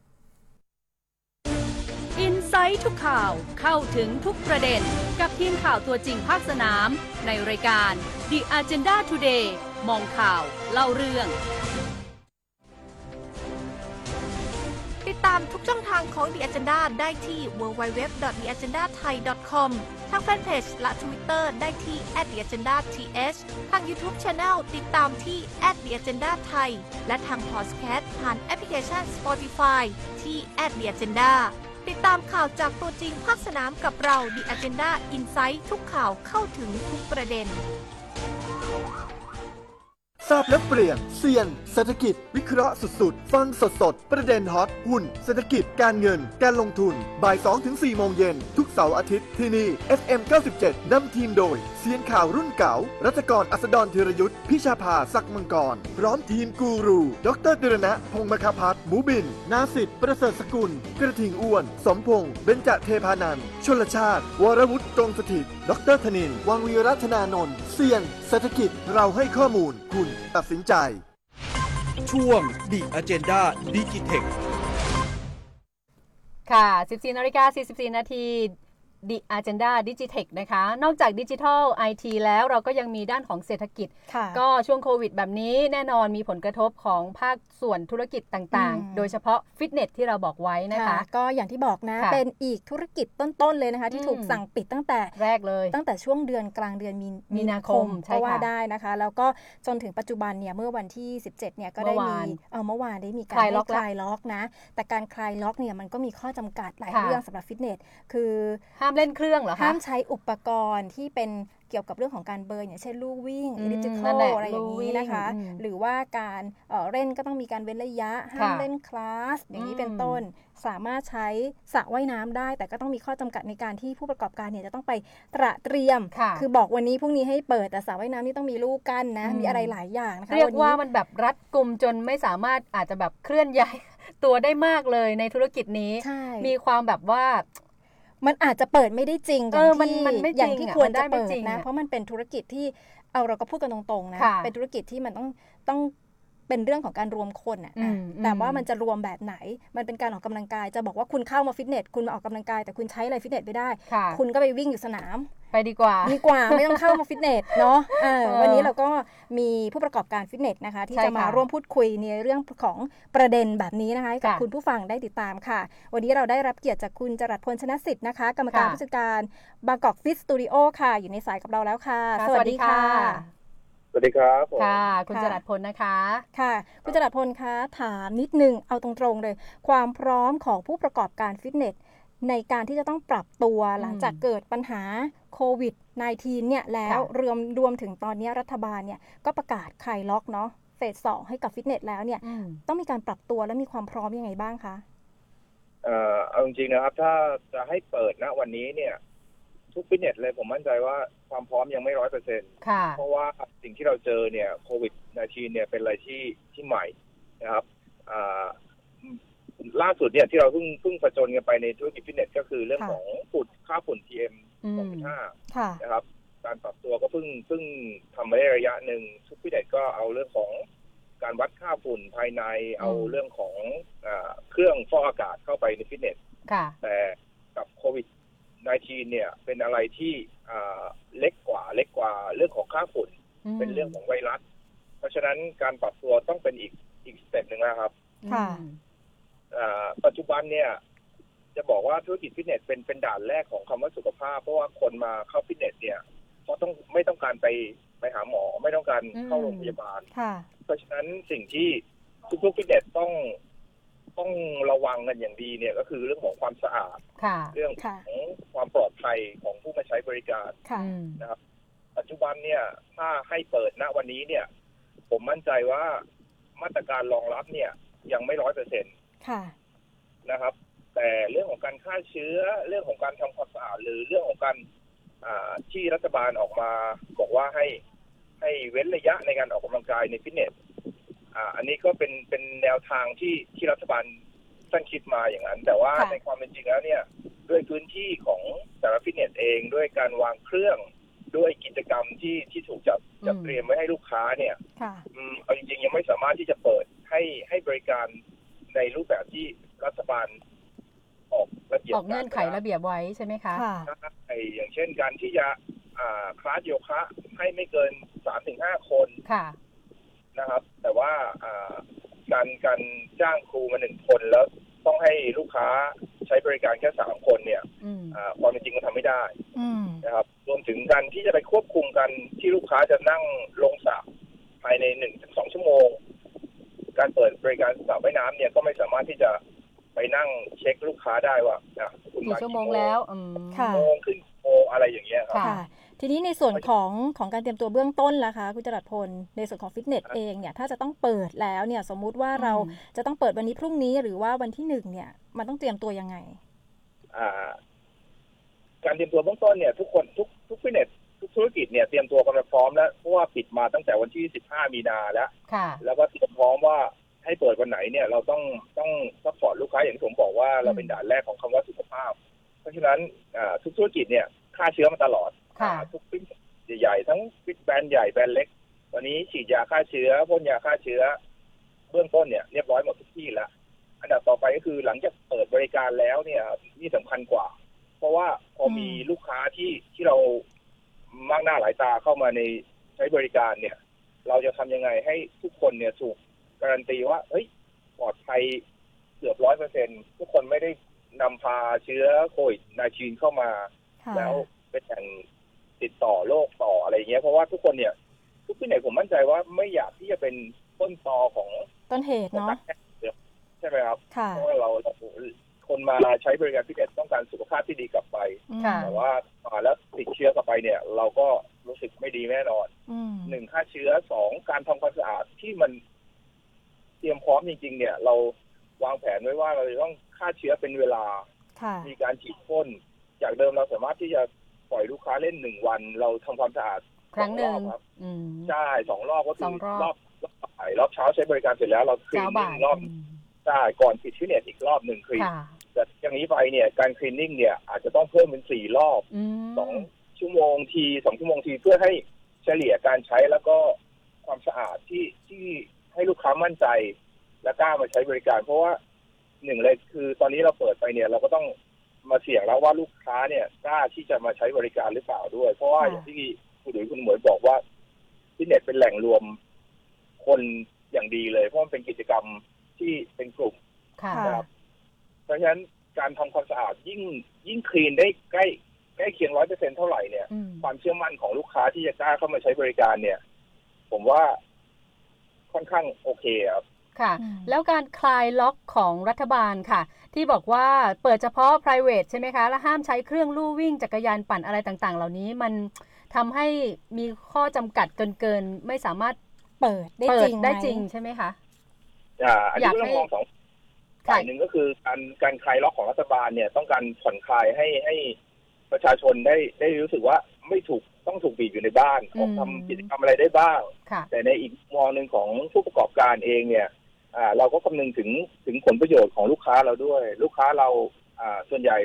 ไซต์ทุกข่าวเข้าถึงทุกประเด็น กับทีมข่าวตัวจริงภาคสนาม ในรายการ The Agenda Today มองข่าว เล่าเรื่อง ติดตามทุกช่องทางของ The Agenda ได้ที่ www.theagendathai.com ทางแฟนเพจและ Twitter ได้ที่ @theagendath ทาง YouTube Channel ติดตามที่ @theagendathai และทางพอดแคสต์ผ่านแอปพลิเคชัน Spotify ที่ @theagenda ติดตามข่าวจากตัวจริงภาคสนามกับเรา The Agenda Insight ทุกข่าวเข้าถึงทุกประเด็น ทราบและเปลี่ยนเซียน เศรษฐกิจ วิเคราะห์สุดๆ ฟังสดๆ ประเด็นฮอตหุ้น เศรษฐกิจการเงิน การลงทุนบ่าย2-4โมงเย็น ทุกเสาร์อาทิตย์ที่นี่ FM 97นำทีมโดย เซียนข่าวรุ่นเก่า รัชกรอัสดรธีรยุทธ์พิชาภาศักดิ์มังกร พร้อมทีมกูรู ดรดิรณะ พงศ์มคพัฒน์หมูบิน นาสิทธิ์ประเสริฐสกุล กระทิงอ้วน สมพงษ์เบญจเทพานันท์ชลชาติ วรวุฒิตรงสถิต ดรธนิน วังวีรัตนานนท์เซียนเศรษฐกิจเราให้ข้อมูล คุณตัดสินใจ ช่วง The Agenda Digitech ค่ะ 14นาฬิกา44 นาที The Agenda Digitech นะคะ นอกจากดิจิทัลไอทีแล้วเราก็ยังมีด้านของเศรษฐกิจค่ะก็ช่วงโควิดแบบนี้แน่นอนมีผลกระทบของภาคส่วนธุรกิจต่างอืมๆโดยเฉพาะฟิตเนสที่เราบอกไว้นะคะ ก็อย่างที่บอกนะค่ะเป็นอีกธุรกิจต้น ๆ เลยนะคะ ที่อืมถูกสั่งปิดตั้งแต่แรกเลย ตั้งแต่ช่วงเดือนกลางเดือนมีมีนาคมใช่ก็ว่าค่ะได้นะคะ แล้วก็จนถึงปัจจุบันเนี่ยเมื่อวันที่ 17เนี่ยก็ได้เมื่อมีวานเออเมื่อวานได้มีการคลายล็อกให้คลายล็อกนะ แต่การคลายล็อกเนี่ยมันก็มีข้อจำกัดหลายค่ะเรื่องสำหรับฟิตเนสคือห้ามเล่นเครื่องเหรอคะห้ามใช้อุปกรณ์ที่เป็นเกี่ยวกับเรื่องของการเบิร์นอย่างเช่นลู่วิ่งอืมอิเล็กทริคนั่นแหละอะไรอย่างลู่วิ่นี้งนะคะอืมหรือว่าการเอ่อเล่นก็ต้องมีการเว้นระยะห้ามค่ะเล่นคลาสอย่างนี้อืมเป็นต้น สามารถใช้สระว่ายน้ำได้ แต่ก็ต้องมีข้อจำกัดในการที่ผู้ประกอบการเนี่ยจะต้องไปตระเตรียมค่ะคือบอกวันนี้พรุ่งนี้ให้เปิดแต่สระว่ายน้ำนี่ต้องมีลูกกั้นนะอืมมีอะไรหลายอย่างนะคะเรียกว่านี้มันแบบรัดกลุ่มจนไม่สามารถอาจจะแบบเคลื่อนย้ายตัวได้มากเลยในธุรกิจนี้ใช่มีความแบบว่า มันอาจจะเปิดไม่ได้จริงอเอย่างอมันที่มันไม่จริงอย่างที่อะควรมันได้จะไม่เปิดจริงนะอะเพราะมันเป็นธุรกิจที่เอาเราก็พูดกันตรงๆนะค่ะเป็นธุรกิจที่มันต้องต้อง เป็นเรื่องของการรวมคนอะอือะมแต่อืมว่ามันจะรวมแบบไหน มันเป็นการออกกำลังกาย จะบอกว่าคุณเข้ามาฟิตเนส คุณมาออกกำลังกาย แต่คุณใช้อะไรฟิตเนสไม่ได้ค่ะคุณก็ไปวิ่งอยู่สนาม ไปดีกว่า ดีกว่า ไม่ต้องเข้ามาฟิตเนสเนาะเออเออวันนี้เราก็มีผู้ประกอบการฟิตเนสนะคะ ที่ใช่จะมาค่ะร่วมพูดคุยในเรื่องของประเด็นแบบนี้นะคะให้กับค่ะคุณผู้ฟังได้ติดตามค่ะ วันนี้เราได้รับเกียรติจากคุณจรัสพลชนะสิทธิ์นะคะ กรรมการค่ะผู้จัดการบางกอกฟิตสตูดิโอค่ะ อยู่ในสายกับเราแล้วค่ะค่ะสวัสดีค่ะ สวัสดีครับผมค่ะ คุณค่ะจรัสพลนะคะ ค่ะ คุณจรัสพลคะถามนิดนึงเอาตรงๆเลย ความพร้อมของผู้ประกอบการฟิตเนสในการที่จะต้องปรับตัวหลังจากเกิดปัญหาโควิด -19 เนี่ยแล้วค่ะรวมรวมถึงตอนนี้รัฐบาลเนี่ยก็ประกาศคลายล็อกเนาะเฟสสองให้กับฟิตเนสแล้วเนี่ยอืมต้องมีการปรับตัวและมีความพร้อมยังไงบ้างคะเอ่อเอาจริงๆนะครับ ถ้าจะให้เปิดณวันนี้เนี่ย ทุกฟิตเนสเลยผมมั่นใจว่าความพร้อมยังไม่ร้อยเปอร์เซ็นต์ค่ะ เพราะว่าสิ่งที่เราเจอเนี่ยโควิด -19 เนี่ยเป็นอะไรที่ที่ใหม่นะครับอ่าล่าสุดเนี่ยที่เราเพิ่งเพิ่งประจนกันไปในธุรกิจฟิตเนสก็คือเรื่องค่ะของฝุ่นค่าฝุ่น PM อืม2.5ค่ะนะครับ การปรับตัวก็เพิ่งเพิ่งทำมาได้ระยะหนึ่งทุกฟิตเนสก็เอาเรื่องของการวัดค่าฝุ่นภายในเอาเรื่องของอาเครื่องฟอกอากาศเข้าไปในฟิตเนสค่ะแต่กับโควิด -19 เนี่ย เป็นอะไรที่อ่าเล็กกว่าเล็กกว่าเรื่องของค่าฝุ่นมันเป็นเรื่องของไวรัส เพราะฉะนั้นการปรับตัวต้องเป็นอีกอีก step หนึ่งนะครับ ค่ะอืมอ่าปัจจุบันเนี่ย จะบอกว่าธุรกิจฟิตเนสเป็นเป็นด่านแรกของคำว่าสุขภาพ เพราะว่าคนมาเข้าฟิตเนสเนี่ยเขาต้องไม่ต้องการไปไปหาหมอไม่ต้องการเข้าโรงพยาบาลค่ะเพราะฉะนั้นสิ่งที่ทุกๆฟิตเนสต้อง ต้องระวังกันอย่างดีเนี่ยก็คือเรื่องของความสะอาด ค่ะ เรื่องค่ะของความปลอดภัยของผู้มาใช้บริการค่ะ อืมปัจจุบันเนี่ยถ้าให้เปิดณวันนี้เนี่ย ผมมั่นใจว่ามาตรการรองรับเนี่ยยังไม่ร้อยเปอร์เซ็นต ค่ะ นะครับ แต่เรื่องของการฆ่าเชื้อเรื่องของการทำความสะอาดหรือเรื่องของการอ่าที่รัฐบาลออกมา บอกว่าให้ให้เว้นระยะในการออกกำลังกายในฟิตเนส อ่าอันนี้ก็เป็นเป็นแนวทางที่ที่รัฐบาลท่านคิดมาอย่างนั้น แต่ว่าค่ะในความเป็นจริงแล้วเนี่ยด้วยพื้นที่ของแต่ละฟิตเนสเองด้วยการวางเครื่องด้วยกิจกรรมที่ที่ถูกจัดจัดอืมเตรียมไว้ให้ลูกค้าเนี่ยค่ะอืมเอาจริงๆยังไม่สามารถที่จะเปิดให้ให้บริการในรูปแบบที่รัฐบาลออกระเบียบออกเงื่อนไขระเบียบไว้ใช่ไหมคะค่ะไอ้อย่างเช่นการที่จะอ่าคลาสโยคะให้ไม่เกินสามถึงห้าคนค่ะ นะครับ แต่ว่าอ่าการการจ้างครูมาหนึ่งคนแล้วต้องให้ลูกค้าใช้บริการแค่สามคนเนี่ยอืมอ่าความเป็นจริงมันทำไม่ได้อืมนะครับ รวมถึงการที่จะไปควบคุมกันที่ลูกค้าจะนั่งลงสระภายในหนึ่งถึงสองชั่วโมง การเปิดบริการสระว่ายน้ำเนี่ยก็ไม่สามารถที่จะไปนั่งเช็คลูกค้าได้ว่าอะคุณกี่มาชั่วโมงแล้วอืมค่ะโมงขึ้นโมงอะไรอย่างเงี้ยครับค่ะค่ะ ทีนี้ในส่วนของของการเตรียมตัวเบื้องต้นล่ะคะคุณจรัสพลในส่วนของฟิตเนสเองเนี่ยถ้าจะต้องเปิดแล้วเนี่ยสมมุติว่าเราอืมจะต้องเปิดวันนี้พรุ่งนี้หรือว่าวันที่หนึ่งเนี่ย มันต้องเตรียมตัวยังไงอ่าการเตรียมตัวเบื้องต้นเนี่ย ทุกคนทุกทุกฟิตเนสทุกธุรกิจเนี่ยเตรียมตัวกันมาพร้อมแล้วเพราะว่าปิดมาตั้งแต่วันที่ 15 มีนาแล้วค่ะแล้วก็เตรียมพร้อมว่าให้เปิดวันไหนเนี่ยเราต้องต้อง support ลูกค้าอย่างที่ผมบอกว่าเราเป็นด่านแรกของคำว่าสุขภาพ เพราะฉะนั้นอ่าทุกธุรกิจเนี่ยฆ่าเชื้อมาตลอดค่ะอ่า ทุกฟิตใหญ่ๆทั้งฟิตแบรนด์ใหญ่แบรนด์เล็ก วันนี้ฉีดยาฆ่าเชื้อพ่นยาฆ่าเชื้อ เบื้องต้นเนี่ยเรียบร้อยหมดทุกที่แล้วอันดับต่อไปก็คือหลังจากเปิดบริการแล้วเนี่ยนี่สำคัญกว่า เพราะว่าพอมีลูกค้าที่ที่เรามากหน้าหลายตาเข้ามาในใช้บริการเนี่ย เราจะทำยังไงให้ทุกคนเนี่ยถูกการันตีว่าเฮ้ยปลอดภัยเกือบร้อยเปอร์เซ็นทุกคนไม่ได้นำพาเชื้อโควิดนาชีนเข้ามาค่ะแล้วเป็นอย่าง ติดต่อโรคต่ออะไรอย่างเงี้ยเพราะว่าทุกคนเนี่ย ทุกที่ไหนผมมั่นใจว่าไม่อยากที่จะเป็นต้นตอของต้นเหตุเนาะใช่ไหมครับค่ะเพราะว่าเราเราคนมาใช้บริการพิเศษต้องการสุขภาพที่ดีกลับไปค่ะแต่ว่ามาแล้วติดเชื้อกลับไปเนี่ย เราก็รู้สึกไม่ดีแน่นอนอืมหนึ่งฆ่าเชื้อสองการทำความสะอาดที่มันเตรียมพร้อมจริง ๆ เนี่ย เราวางแผนไว้ว่าเราจะต้องฆ่าเชื้อเป็นเวลาค่ะมีการฉีดพ่นจากเดิมเราสามารถที่จะ ปล่อยลูกค้าเล่นหนึ่งวัน เราทำความสะอาดครั้งหนึ่งสอรอบครับอืมใช่สองรอบก็คืสองรอบรอบรอบบ่ายรอบเช้าใช้บริการเสร็จแล้วเราคลีเช้านบ่ายรอบใช่ก่อนปิดฟิตเนสอีกรอบหนึ่งคลีนค่ะแต่อย่างนี้ไปเนี่ยการคลีนนิ่งเนี่ยอาจจะต้องเพิ่มเป็นสี่รอบอืมสองชั่วโมงทีสองชั่วโมงทีเพื่อให้เฉลี่ยการใช้แล้วก็ความสะอาดที่ที่ให้ลูกค้ามั่นใจ และกล้ามาใช้บริการ เพราะว่าหนึ่งเลยคือตอนนี้เราเปิดไปเนี่ยเราก็ต้อง มาเสี่ยงแล้วว่าลูกค้าเนี่ยกล้าที่จะมาใช้บริการหรือเปล่าด้วย เพราะว่าค่ะอย่างที่คุณดุยคุณหมวยบอกว่าฟิตเนสเป็นแหล่งรวมคนอย่างดีเลย เพราะมันเป็นกิจกรรมที่เป็นกลุ่มค่ะค่ะนะครับเพราะฉะนั้นการทำความสะอาดยิ่งยิ่งคลีนได้ใกล้ใกล้เคียงร้อยเปอร์เซ็นเท่าไหร่เนี่ยอืมความเชื่อมั่นของลูกค้าที่จะกล้าเข้ามาใช้บริการเนี่ย ผมว่าค่อนข้างโอเคครับค่ะอืมแล้วการคลายล็อกของรัฐบาลค่ะ ที่บอกว่าเปิดเฉพาะ private ใช่ไหมคะ และห้ามใช้เครื่องลู่วิ่งจักรยานปั่นอะไรต่างๆ เหล่านี้มันทำให้มีข้อจำกัดเกินๆไม่สามารถเปิดได้เปิจดริงไหมได้จริงใช่ไหมคะอ่าอันอยานี้กก็ต้องให้มองสองฝ่ายหนึ่งก็คือการการคลายล็อกของรัฐบาลเนี่ย ต้องการผ่อนคลายให้ให้ประชาชนได้ได้รู้สึกว่าไม่ถูกต้องถูกบีบอยู่ในบ้านออกทำกิจกรรมอะไรได้บ้างค่ะแต่ในอีกมองหนึ่งของผู้ประกอบการเองเนี่ย อ่าเราก็คำนึงถึงถึงผลประโยชน์ของลูกค้าเราด้วย ลูกค้าเราอ่าส่วนใหญ่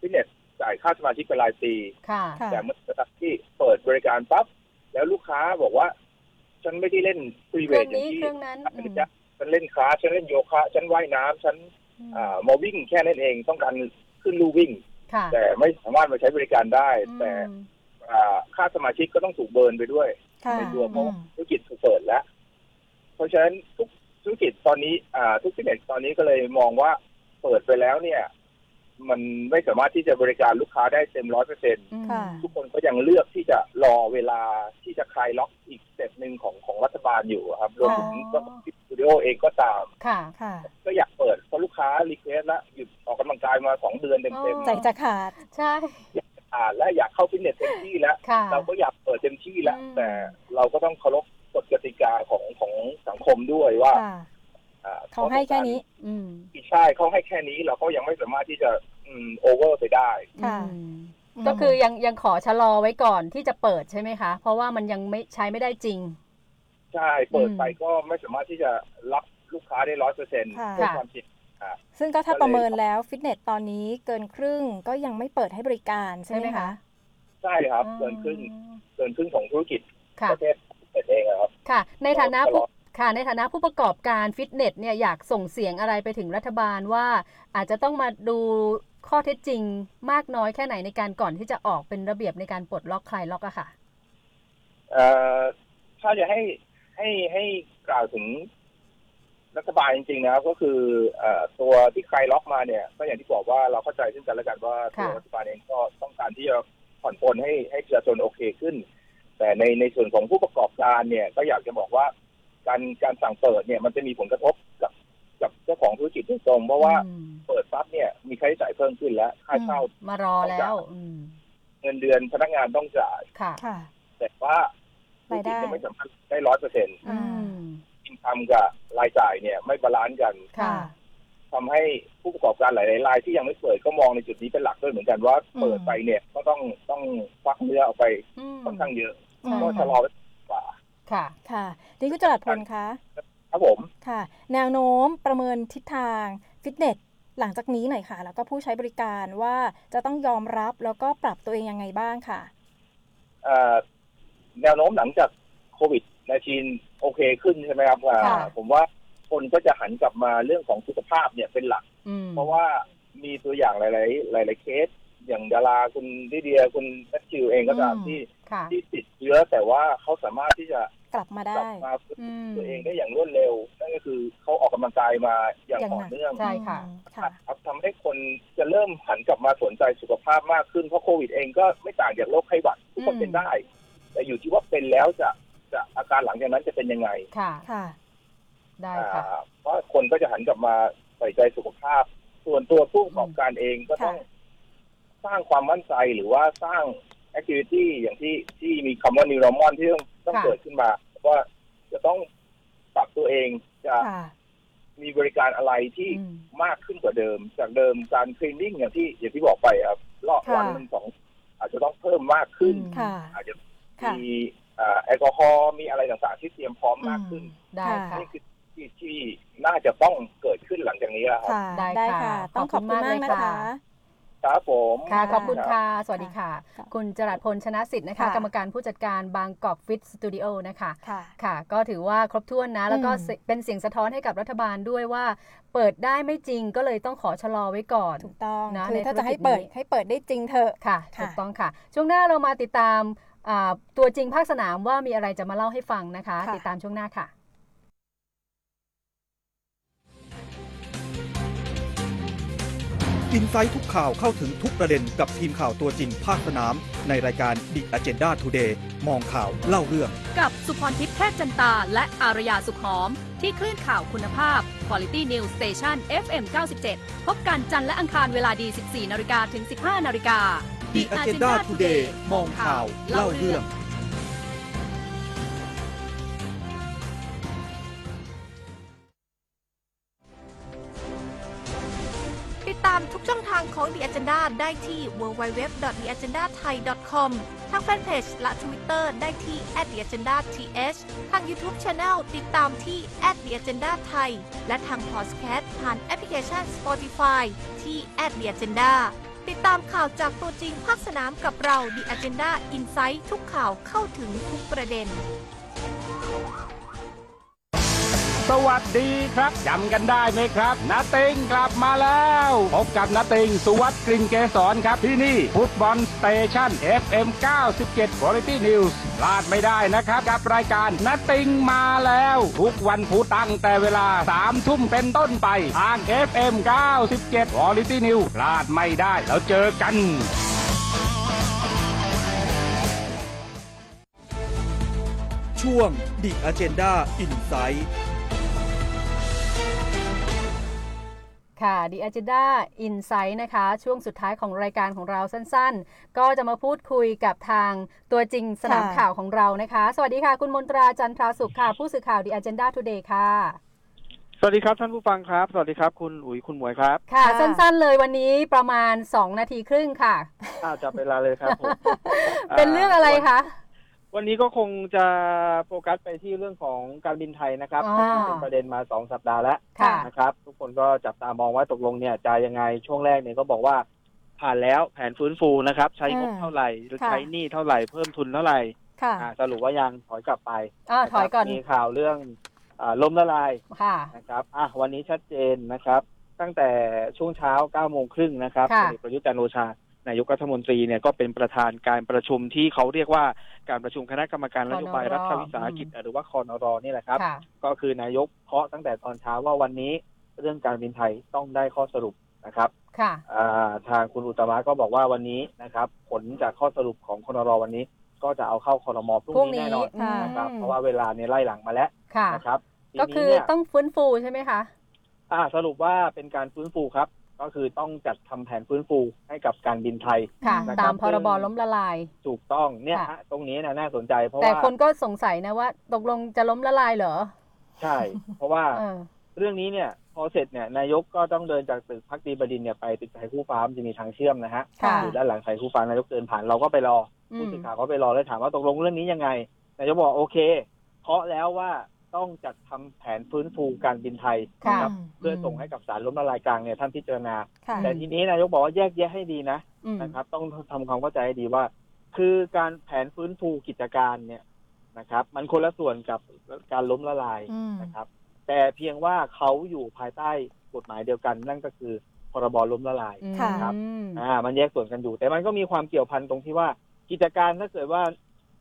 ฟิตเนสจ่ายค่าสมาชิกเป็นรายปี ค่ะค่ะ แต่เมื่อที่เปิดบริการปั๊บแล้วลูกค้าบอกว่า ฉันไม่ได้เล่น free weight เครื่องอย่างนี้ที่เครื่องนั้นอืมฉันเล่นคลาสฉันเล่นโยคะ ฉันว่ายน้ำฉันอ่ามาวิ่งแค่นั้นเองต้องการขึ้นลู่วิ่ง ค่ะแต่ไม่สามารถมาใช้บริการได้อืมแต่อ่าค่าสมาชิกก็ต้องถูก burn ไปด้วย ค่ะ ในตัวเพราะอืมธุรกิจถูกเปิดแล้ว เพราะฉะนั้นทุก ธุรกิจตอนนี้อ่าทุกฟิตเนสตอนนี้ก็เลยมองว่าเปิดไปแล้วเนี่ย มันไม่สามารถที่จะบริการลูกค้าได้เต็มร้อยเปอร์เซ็นต์อืมค่ะ ทุกคนก็ยังเลือกที่จะรอเวลาที่จะคลายล็อกอีก step หนึ่งของของรัฐบาลอยู่ครับรวมถึงอ๋อสตูดิโอเองก็ตาม ค่ะค่ะก็อยากเปิดเพราะลูกค้า request แล้วหยุดออกกำลังกายมาสองเดือนเต็มอ๋อใจจะขาด ใช่ ๆอ่านและอยากเข้าฟิตเนสเต็มที่แล้ว ค่ะ เราก็อยากเปิดเต็มที่แล้ว อืม แต่เราก็ต้องเคารพ กฎกติกาของของสังคมด้วยว่าค่ะอ่เขาให้แค่นี้ อืม ใช่เขาให้แค่นี้เราก็ยังไม่สามารถที่จะโอเวอร์ไปได้ ค่ะ อืมก็คือยังยังขอชะลอไว้ก่อนที่จะเปิดใช่ไหมคะ เพราะว่ามันยังไม่ใช้ไม่ได้จริง ใช่เปิดอืมไปก็ไม่สามารถที่จะรับลูกค้าได้ร้อยเปอร์เซ็นต์ค่ะ ด้วยความจริงอ่าซึ่งก็ถ้าก็เลยประเมินแล้วฟิตเนสตอนนี้เกินครึ่งก็ยังไม่เปิดให้บริการใช่ไหมใช่ไหมคะ คะ ใช่ครับ เกินครึ่งเกินครึ่งของธุรกิจค่ะ ประเทศ เองอะครับค่ะ ในฐานะตลผู้อดค่ะ ในฐานะผู้ประกอบการฟิตเนสเนี่ยอยากส่งเสียงอะไรไปถึงรัฐบาลว่า อาจจะต้องมาดูข้อเท็จจริงมากน้อยแค่ไหนในการก่อนที่จะออกเป็นระเบียบในการปลดล็อกคลายล็อกอะค่ะเอ่อถ้าจะให้ให้ให้กล่าวถึงรัฐบาลจริงๆนะครับ ก็คือเอ่อตัวที่ใครล็อกมาเนี่ย ก็อย่างที่บอกว่าเราเข้าใจซึ่งกันและกันว่าตัวค่ะรัฐบาลเองก็ต้องการที่จะผ่อนปลนให้ให้ประชาชนโอเคขึ้น แต่ในในส่วนของผู้ประกอบการเนี่ยก็อยากจะบอกว่า การการสั่งเปิดเนี่ยมันจะมีผลกระทบกับกับเจ้าของธุรกิจโดยตรง เพราะว่าอืมเปิดปั๊บเนี่ยมีค่าใช้จ่ายเพิ่มขึ้นแล้วค่าเช่ามารอแล้วอืมเงินเดือนพนักงานต้องจ่ายค่ะค่ะแต่ว่าธุรรายได้ยังไม่สามารถได้ร้อยเปอร์เซ็นต์อืม income กับรายจ่ายเนี่ยไม่ balance กันค่ะทำให้ผู้ประกอบการหลายๆรายที่ยังไม่เปิดก็มองในจุดนี้เป็นหลักด้วยเหมือนกันว่าอืมเปิดไปเนี่ยก็ต้องต้องควักเนื้อเอาไปอืมค่อนข้างเยอะใช่ ก็ชะลอไว้กว่า ค่ะ ค่ะนี่คุณจรัสพลคะครับผม ค่ะ แนวโน้มประเมินทิศทางฟิตเนสหลังจากนี้หน่อยค่ะ แล้วก็ผู้ใช้บริการว่าจะต้องยอมรับแล้วก็ปรับตัวเองยังไงบ้างค่ะเอ่อแนวโน้มหลังจากโควิด19โอเคขึ้นใช่ไหมครับอ่าค่ะผมว่าคนก็จะหันกลับมาเรื่องของสุขภาพเนี่ยเป็นหลักอืมเพราะว่ามีตัวอย่างหลาย ๆ หลาย ๆ เคส อย่างดาราคุณลิเดียคุณแมทธิวเองก็ตามอืมที่ค่ะที่ติดเชื้อแต่ว่าเขาสามารถที่จะกลับมากลัได้ บมาฟื้นอืม ตัวเองได้อย่างรวดเร็ว นั่นก็คือเขาออกกำลังกายมาอย่างอย่างต่อหนักเนื่อง ใช่ค่ะอืมค่ะ ครับทำให้คนจะเริ่มหันกลับมาสนใจสุขภาพมากขึ้นเพราะโควิดเองก็ไม่ต่างจากโรคไข้หวัดทุกคนอืม เป็นได้ แต่อยู่ที่ว่าเป็นแล้วจะจะอาการหลังจากนั้นจะเป็นยังไงค่ะ ค่ะ ได้ค่ะ อ่าเพราะคนก็จะหันกลับมาใส่ใจสุขภาพ ส่วนตัวผู้ประกอบการเองก็ต้องค่ะ สร้างความมั่นใจหรือว่าสร้างแอคทิวิตี้อย่างที่ที่มีคำว่า new normal ที่ต้องต้องค่ะเกิดขึ้นมา ว่าจะต้องปรับตัวเองจะค่ะมีบริการอะไรที่อืมมากขึ้นกว่าเดิม จากเดิมการคลีนนิ่งอย่างที่อย่างที่บอกไปครับรอบค่ะวันหนึ่งสองอาจจะต้องเพิ่มมากขึ้นอืมค่ะอาจจะค่ะมีอ่าแอลกอฮอล์มีอะไรต่างๆที่เตรียมพร้อมมากขึ้นได้ค่ะนี่คือที่ที่น่าจะต้องเกิดขึ้นหลังจากนี้แล้วครับค่ะได้ได้ค่ะค่ะ ต้องขอบคุณมากขอบคุณมากเลยนะคะ ค่ะครับผม ค่ะ ขอบคุณรับค่ะ สวัสดีค่ะ ค่ะคุณจรัสพลชนะสิทธิ์นะคะ ค่ะกรรมการผู้จัดการบางกอกฟิตสตูดิโอนะคะ ค่ะ ค่ะ ก็ถือว่าครบถ้วนนะ แล้วก็อืมเสเป็นเสียงสะท้อนให้กับรัฐบาลด้วยว่า เปิดได้ไม่จริงก็เลยต้องขอชะลอไว้ก่อน ถูกต้องนะคือในถ้าธุรจะกิให้จเปิดนี้ให้เปิดได้จริงเถอะ ค่ะ ค่ะ ถูกต้องค่ะ ช่วงหน้าเรามาติดตามอ่าตัวจริงภาคสนามว่ามีอะไรจะมาเล่าให้ฟังนะคะ ค่ะ ติดตามช่วงหน้าค่ะ อินไซต์ทุกข่าวเข้าถึงทุกประเด็นกับทีมข่าวตัวจริงภาคสนาม ในรายการ The Agenda Today มองข่าวเล่าเรื่อง กับสุพรทิพย์แพทย์จันตา และอารยาสุขหอม ที่คลื่นข่าวคุณภาพ Quality News Station FM 97 พบกันจันทร์และอังคารเวลาดี 14นาฬิกาถึง 15นาฬิกา The Agenda Today มองข่าวเล่าเรื่องามทุกช่องทางของ The Agenda ได้ที่ www.theagendathai.com ทางแฟนเพจและ Twitter ได้ที่ @theagendath ทาง YouTube Channel ติดตามที่ @theagendathai และทางพอดแคสต์ผ่านแอปพลิเคชัน Spotify ที่ @theagenda ติดตามข่าวจากตัวจริงภาคสนามกับเรา The Agenda Insight ทุกข่าวเข้าถึงทุกประเด็น สวัสดีครับจำกันได้ไหมครับน้าติงกลับมาแล้วพบกับน้าติงสุวัฒน์กลิ่นเกษรครับที่นี่ Football Station FM 97 Quality News พลาดไม่ได้นะครับกับรายการน้าติงมาแล้ว ทุกวันพุธตั้งแต่เวลา 3 ทุ่มเป็นต้นไปทาง FM 97 Quality News พลาดไม่ได้แล้วเจอกันช่วง The Agenda Insight ค่ะ The Agenda Insight นะคะ ช่วงสุดท้ายของรายการของเราสั้นๆ ก็จะมาพูดคุยกับทางตัวจริงสนามค่ะข่าวของเรานะคะ สวัสดีค่ะ คุณมนตราจันทราสุขค่ะ ผู้สื่อข่าว The Agenda Today ค่ะ สวัสดีครับท่านผู้ฟังครับ สวัสดีครับคุณอุ๋ยคุณหมวยครับ ค่ะค่ะสั้นๆเลยวันนี้ประมาณ 2 นาทีครึ่งค่ะอ้าวจับเวลาเลยครับผมเป็นเรื่องอะไรคะ วันนี้ก็คงจะโฟกัสไปที่เรื่องของการบินไทยนะครับอ๋อที่เป็นประเด็นมาสองสัปดาห์แล้วค่ะ นะครับ ทุกคนก็จับตามองว่าตกลงเนี่ยจะยังไงช่วงแรกเนี่ยก็บอกว่า ผ่านแล้วแผนฟื้นฟูนะครับ ใช้งบอ่าเท่าไหร่ค่ะใช้หนี้เท่าไหร่เพิ่มทุนเท่าไหร่ค่ะอ่าสรุปว่ายังถอยกลับไปอ่าถอยก่อนมีข่าวเรื่องอ่าล้มละลาย ค่ะ นะครับอะวันนี้ชัดเจนนะครับ ตั้งแต่ช่วงเช้า9โมงครึ่งนะครับค่ะพลเอกประยุทธ์จันทร์โอชา นายกรัฐมนตรีเนี่ยก็เป็นประธานการประชุมที่เขาเรียกว่าการประชุมคณะกรรมการนโยบายรัฐวิสาหกิจหรือว่าคอนรนี่แหละครับค่ะก็คือนายกเคาะตั้งแต่ตอนเช้าว่าวันนี้เรื่องการบินไทยต้องได้ข้อสรุปนะครับค่ะอ่าทางคุณอุตตมะก็บอกว่าวันนี้นะครับ ผลจากข้อสรุปของคอนรวันนี้ ก็จะเอาเข้าคอรมอพรุ่งพรุ่งนี้นี้แน่นอนค่ะนะครับเพราะว่าเวลาเนี่ยไล่หลังมาแล้วค่ะนะครับทีก็นี้คือเนี่ยต้องฟื้นฟูใช่ไหมคะอ่าสรุปว่าเป็นการฟื้นฟูครับ ก็คือต้องจัดทำแผนฟื้นฟูให้กับการบินไทยค่ะ นะตามพรบซึ่งล้มละลาย ถูกต้องเนี่ยค่ะ ฮะตรงนี้นะน่าสนใจเพราะแต่ว่าคนก็สงสัยนะว่า ตกลงจะล้มละลายเหรอใช่ เพราะว่าเออ เรื่องนี้เนี่ยพอเสร็จเนี่ยนายกก็ต้องเดินจากตึกพักดีบดินทร์เนี่ยไปตึกไทยคู่ฟ้ามันจะมีทางเชื่อมนะฮะค่ะ อยู่ด้านหลังไทยคู่ฟ้านายกเดินผ่านเราก็ไปรออมผู้สื่อข่าวก็ไปรอแล้วถามว่าตกลงเรื่องนี้ยังไงนายกบอกโอเคเคาะแล้วว่า ต้องจัดทำแผนฟื้นฟูการบินไทยค่ะนะครับ เพื่อส่งให้กับศาลล้มละลายกลางเนี่ยท่านพิจารณาค่ะแต่ทีนี้นายกบอกว่าแยกแยะให้ดีนะอืมนะครับ ต้องทำความเข้าใจให้ดีว่า คือการแผนฟื้นฟูกิจการเนี่ยนะครับ มันคนละส่วนกับการล้มละลายอืมนะครับ แต่เพียงว่าเขาอยู่ภายใต้กฎหมายเดียวกัน นั่นก็คือพรบล้มละลายค่ะนะครับอืมอ่ามันแยกส่วนกันอยู่ แต่มันก็มีความเกี่ยวพันตรงที่ว่ากิจการถ้าเกิดว่า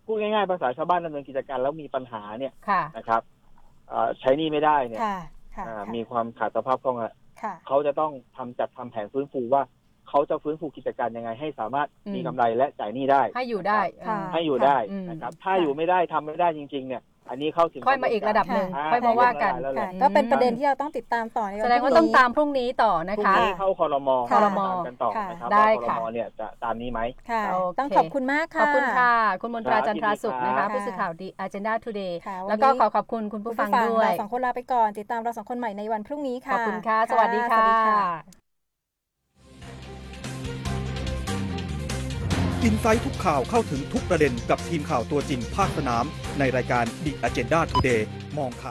พูดง่ายๆภาษาชาวบ้านดำเนินกิจการแล้วมีปัญหาเนี่ยค่ะนะครับอ่า ใช้หนี่ไม่ได้เนี่ยค่ะค่ะอ่าค่ะมีความขาดสภาพคล่องอะค่ะ เขาจะต้องทำจัดทำแผนฟื้นฟูว่าเขาจะฟื้นฟูกิจการยังไง ให้สามารถอืมมีกำไรและจ่ายหนี้ได้ ให้อยู่ได้ค่ะเออให้อยู่ได้อืมนะครับ ถ้าอยู่ไม่ได้ทำไม่ได้จริง ๆ เนี่ย อันนี้เข้าถึงค่อยมาอีกระดับหนึ่งอ่ค่อยมาว่ากัน แล้วแหค่ะละก็เป็นประเด็นที่เราต้องติดตามต่อในนแสดงว่าพรุ่ต้องตามพรุ่งนี้ต่อพนะรุ่งคะ นี้เข้าคอรมอครมตามกันต่อค่ะนะครับได้ว่าคอรค่ะ มอเนี่ยจะตามนี้ไหม ค่ะ โอเค ต้องขอบคุณมากขค่ะ อบคุณค่ะ คุณมนตราครับจันทราสุขนะยินดีครัคะบ ผู้สื่อข่าวดี Agenda Today ค่ะวันนี้ แล้วก็ขอขอบคุณคุณผู้ฟังด้วย เราสองคนลาไปก่อน ติดตามเราสองคนใหม่ในวันพรุ่งนี้ขค่ะอบคุณค่ะ สวัสดีค่ะสวัสดีค่ะ อินไซต์ทุกข่าวเข้าถึงทุกประเด็นกับทีมข่าวตัวจริงภาคสนาม ในรายการ The Agenda Today มองข่าว